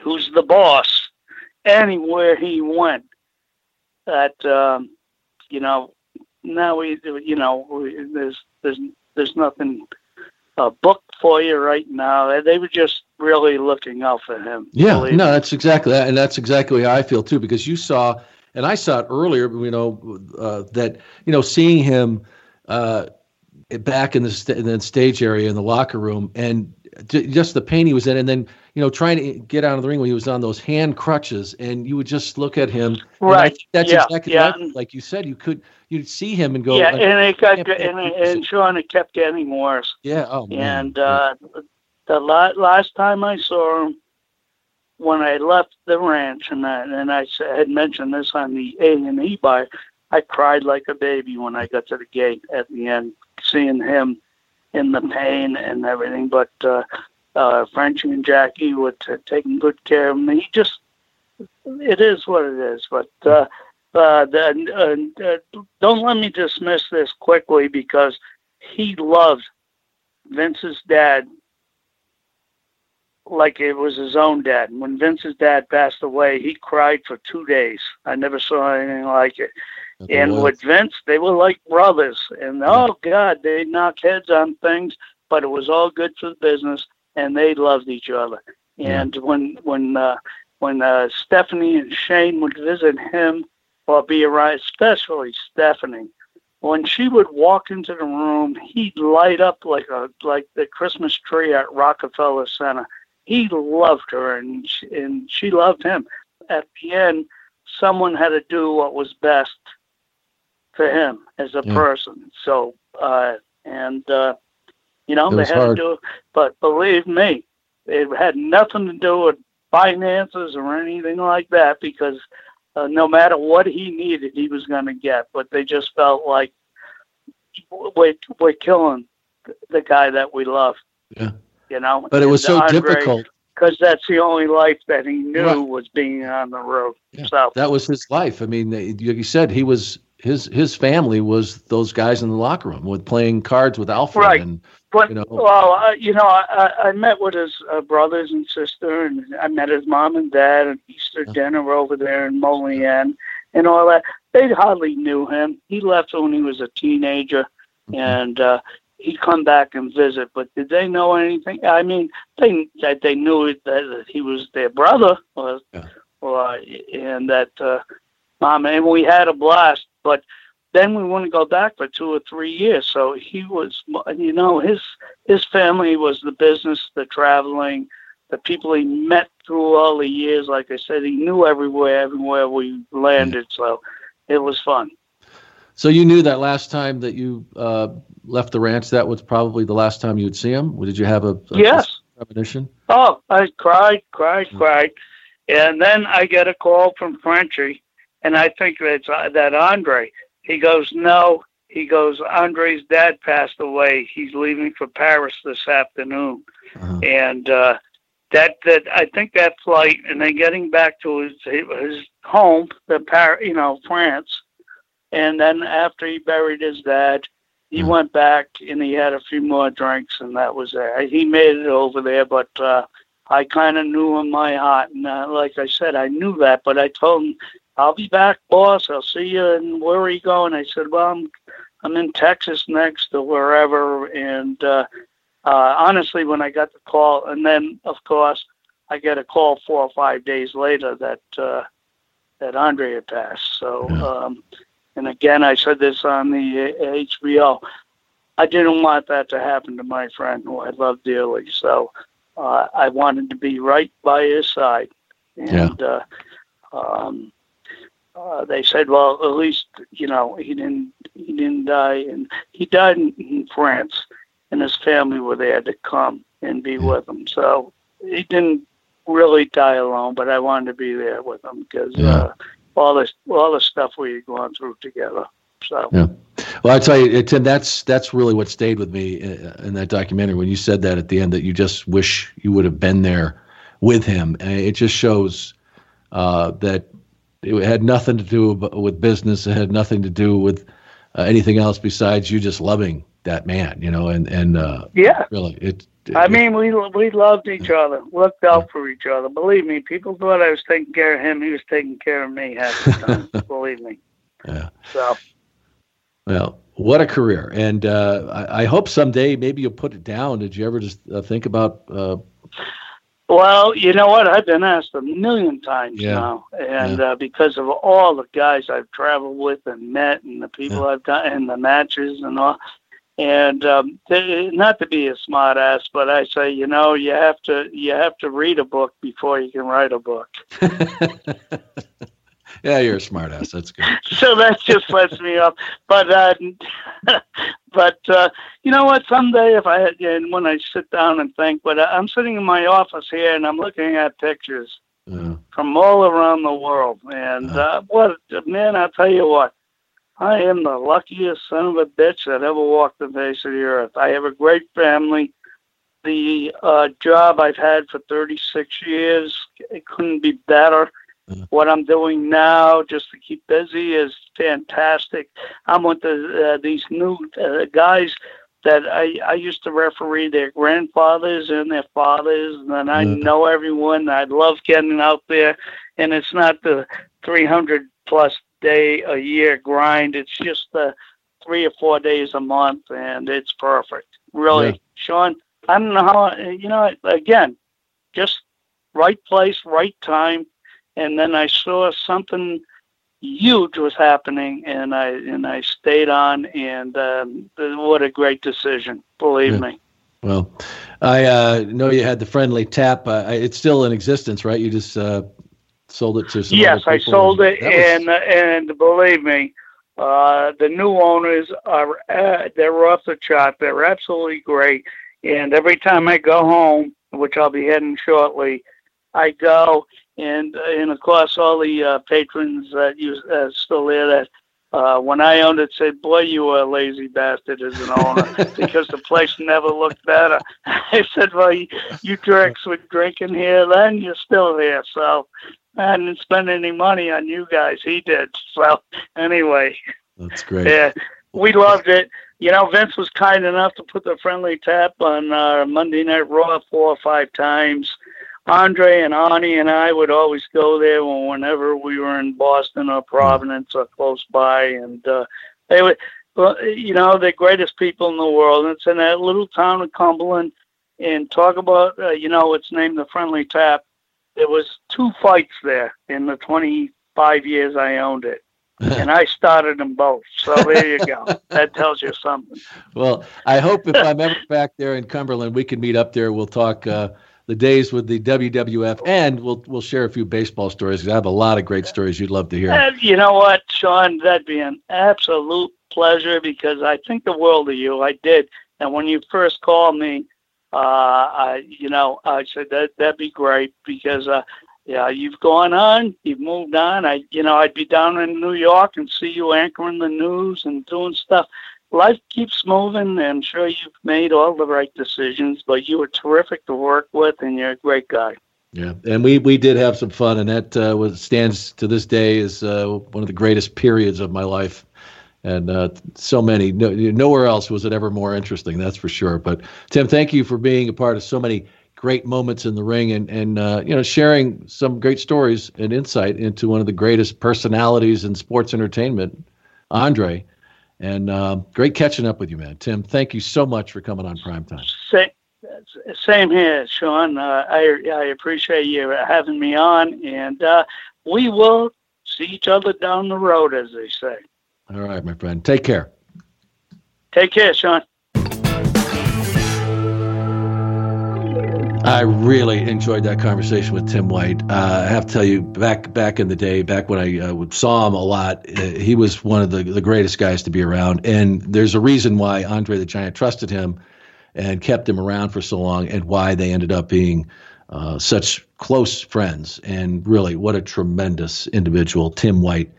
who's the boss, anywhere he went, that um, you know now we you know we, there's there's there's nothing uh, booked for you right now. They were just really looking out for him. Yeah, no, that's exactly that, and that's exactly how I feel too. Because you saw, and I saw it earlier. You know uh, that you know seeing him uh, back in the, st- in the stage area in the locker room, and just the pain he was in, and then you know, trying to get out of the ring when he was on those hand crutches, and you would just look at him. Right. that's yeah, exactly yeah. like, like you said. You could you'd see him and go. yeah, like, and it got and, and this. Sean, it kept getting worse. yeah. Oh man. And uh, the la- last time I saw him, when I left the ranch, and I, and I had mentioned this on the A and E bar, I cried like a baby when I got to the gate at the end, seeing him in the pain and everything. But uh, uh, Frenchie and Jackie were t- taking good care of me. He just, it is what it is. But uh, uh, the, uh, uh, don't let me dismiss this quickly because he loved Vince's dad like it was his own dad. And when Vince's dad passed away, he cried for two days. I never saw anything like it. And with Vince, they were like brothers. And oh God, they knock heads on things, but it was all good for the business, and they loved each other. And when when uh, when uh, Stephanie and Shane would visit him or be around, especially Stephanie, when she would walk into the room, he'd light up like a like the Christmas tree at Rockefeller Center. He loved her, and she, and she loved him. At the end, someone had to do what was best for him as a Yeah. person. So, uh, and uh, you know, they had hard. to do. it. But believe me, it had nothing to do with finances or anything like that because uh, no matter what he needed, he was going to get. But they just felt like we're, we're killing the guy that we love. Yeah. You know, but it was so difficult. because that's the only life that he knew Right. was being on the road. Yeah. So That was his life. I mean, like you said, he was his his family was those guys in the locker room with playing cards with Alfred. Right. And But you know. well, uh, you know, I, I I met with his uh, brothers and sister, and I met his mom and dad at Easter Yeah. dinner over there in Molien and all that. They hardly knew him. He left when he was a teenager, Mhm. and uh, he'd come back and visit. But did they know anything? I mean, they that they knew that, that he was their brother, or, Yeah. or and that uh, mom and we had a blast. But then we wouldn't go back for two or three years. So he was, you know, his his family was the business, the traveling, the people he met through all the years. Like I said, he knew everywhere, everywhere we landed. So it was fun. So you knew that last time that you uh, left the ranch, that was probably the last time you'd see him. Did you have a, a Yes. premonition? Oh, I cried, cried, Mm. cried, and then I get a call from Frenchy, and I think that's uh, that Andre. He goes, no. He goes, Andre's dad passed away. He's leaving for Paris this afternoon, Uh-huh. and uh, that that I think that flight, and then getting back to his his home, the Par, you know, France, and then after he buried his dad. He Mm. went back and he had a few more drinks, and that was it. He made it over there, but uh, I kind of knew in my heart, and uh, like I said, I knew that. But I told him, "I'll be back, boss. I'll see you." And where are you going? I said, "Well, I'm I'm in Texas next or wherever." And uh, uh, honestly, when I got the call, and then of course I get a call four or five days later that uh, that Andre had passed. So, Yeah. um, and again, I said this on the uh, HBO. I didn't want that to happen to my friend who I love dearly. So uh, I wanted to be right by his side. And uh, um, uh, they said, well, at least you know he didn't he didn't die, and he died in, in France, and his family were there to come and be with him. So he didn't really die alone, but I wanted to be there with him because Yeah. uh, all this all the stuff we had gone through together. So Yeah. Well, I tell you, Tim, that's that's really what stayed with me in, in that documentary when you said that at the end that you just wish you would have been there with him. And it just shows uh, that it had nothing to do with business. It had nothing to do with uh, anything else besides you just loving that man, you know. And and uh, yeah, really, it. I mean, we we loved each other, looked out for each other. Believe me, people thought I was taking care of him. He was taking care of me half the time. [LAUGHS] believe me. yeah. So Well, what a career! And uh, I, I hope someday maybe you'll put it down. Did you ever just uh, think about? Well, you know what? I've been asked a million times Yeah. now, and uh, because of all the guys I've traveled with and met, and the people I've done, and the matches and all, And um, not to be a smart ass, but I say, you know, you have to you have to read a book before you can write a book. [LAUGHS] yeah, you're a smart ass. That's good. [LAUGHS] so that just lets me up. But uh, [LAUGHS] but uh, you know what? Someday, if I had, and when I sit down and think, but I'm sitting in my office here and I'm looking at pictures yeah. from all around the world, and uh, what man, I'll tell you what I am the luckiest son of a bitch that ever walked the face of the earth. I have a great family. The uh, job I've had for 36 years, it couldn't be better. What I'm doing now, just to keep busy, is fantastic. I'm with the, uh, these new uh, guys that I, I used to referee their grandfathers and their fathers, and I mm-hmm. know everyone. I love getting out there, and it's not the 300 plus day a year grind. It's just the three or four days a month, and it's perfect. Really, yeah. Sean. I don't know how you know. Again, just right place, right time, and then I saw something huge was happening, and I and I stayed on, and um, what a great decision! Believe yeah. me. Well, I uh, know you had the friendly tap. Uh, it's still in existence, right? You just uh, sold it to some yes i sold it and was... and believe me uh, the new owners are uh, they're off the chart they're absolutely great and every time i go home which i'll be heading shortly i go and and of course all the uh, patrons that you uh, still there that uh, when I owned it, said, "Boy, you were a lazy bastard as an owner [LAUGHS] because the place never looked better." [LAUGHS] I said, "Well, you, you jerks were drinking here, then you're still here." So I didn't spend any money on you guys. He did. So anyway, that's great. Yeah, we loved it. You know, Vince was kind enough to put the friendly tap on uh, Monday Night Raw four or five times. Andre and Arnie and I would always go there whenever we were in Boston or Providence or close by, and uh, they would, well, you know, the greatest people in the world. And it's in that little town of Cumberland. And talk about, uh, you know, it's named the Friendly Tap there was two fights there in the 25 years I owned it. [LAUGHS] and I started them both. So there you go. that tells you something. Well, I hope if I'm ever back there in Cumberland, we can meet up there. We'll talk uh, the days with the WWF, and we'll we'll share a few baseball stories. Cause I have a lot of great stories you'd love to hear. You know what, Sean? That'd be an absolute pleasure because I think the world of you. I did, and when you first called me, uh, I, you know, I said that that'd be great because, uh, yeah, you've gone on, you've moved on. I, you know, I'd be down in New York and see you anchoring the news and doing stuff. Life keeps moving. I'm sure you've made all the right decisions, but you were terrific to work with, and you're a great guy. Yeah, and we we did have some fun, and that uh, was stands to this day as uh, one of the greatest periods of my life and uh, so many. No, nowhere else was it ever more interesting. That's for sure. But Tim, thank you for being a part of so many great moments in the ring and and uh, you know sharing some great stories and insight into one of the greatest personalities in sports entertainment, Andre. And uh, great catching up with you, man. Tim, thank you so much for coming on Primetime. Same, same here, Sean. Uh, I I appreciate you having me on, and uh, we will see each other down the road, as they say. All right, my friend. Take care. Take care, Sean. I really enjoyed that conversation with Tim White. Uh, I have to tell you, back back in the day, back when I uh, saw him a lot, uh, he was one of the, the greatest guys to be around. And there's a reason why Andre the Giant trusted him and kept him around for so long, and why they ended up being uh, such close friends. And really, what a tremendous individual Tim White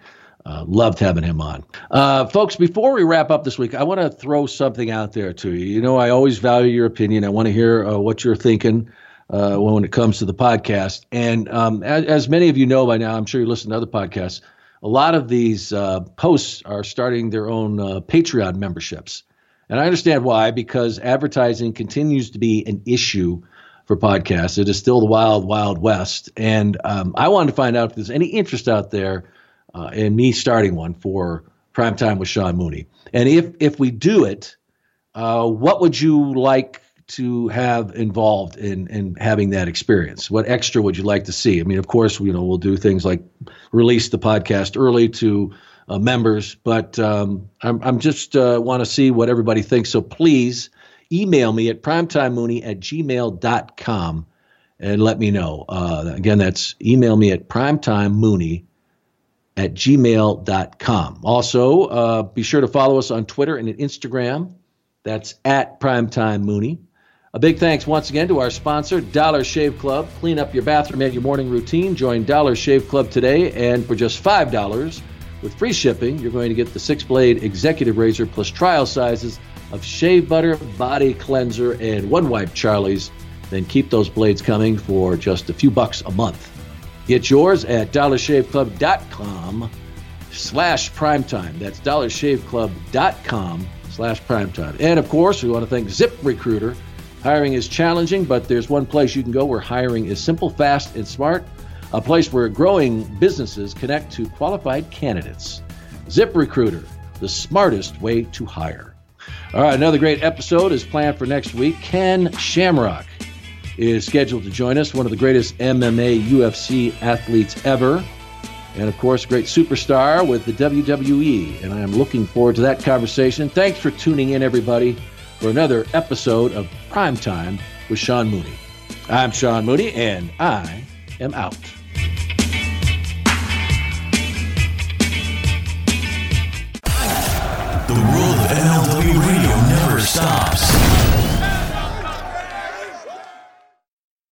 uh, loved having him on. Uh, folks, before we wrap up this week, I want to throw something out there to you. You know, I always value your opinion. I want to hear uh, what you're thinking uh, when it comes to the podcast. And um, as, as, many of you know by now, I'm sure you listen to other podcasts, a lot of these uh, posts are starting their own uh, Patreon memberships. And I understand why, because advertising continues to be an issue for podcasts. It is still the wild, wild west. And um, I wanted to find out if there's any interest out there uh, and me starting one for prime time with Sean Mooney. And if if we do it, uh, what would you like to have involved in in having that experience? What extra would you like to see? I mean, of course, you know, we'll do things like release the podcast early to uh, members. But um, I'm, I'm just uh, want to see what everybody thinks. So please email me at primetimemooney at gmail.com and let me know. Uh, again, that's email me at primetimemooney at gmail.com. Also, uh, be sure to follow us on Twitter and Instagram. That's at Primetime Mooney. A big thanks once again to our sponsor, Dollar Shave Club. Clean up your bathroom and your morning routine. Join Dollar Shave Club today, and for just $5 with free shipping, you're going to get the six blade executive razor plus trial sizes of shave butter, body cleanser, and one wipe Charlie's. Then keep those blades coming for just a few bucks a month. Get yours at dollarshaveclub.com slash primetime. That's dollarshaveclub.com slash primetime. And of course, we want to thank Zip Recruiter. Hiring is challenging, but there's one place you can go where hiring is simple, fast, and smart. A place where growing businesses connect to qualified candidates. Zip Recruiter, the smartest way to hire. All right, another great episode is planned for next week. Ken Shamrock is scheduled to join us, one of the greatest MMA UFC athletes ever. And of course, great superstar with the WWE. And I am looking forward to that conversation. Thanks for tuning in, everybody, for another episode of Prime Time with Sean Mooney. I'm Sean Mooney, and I am out. The world of MLW radio never stops.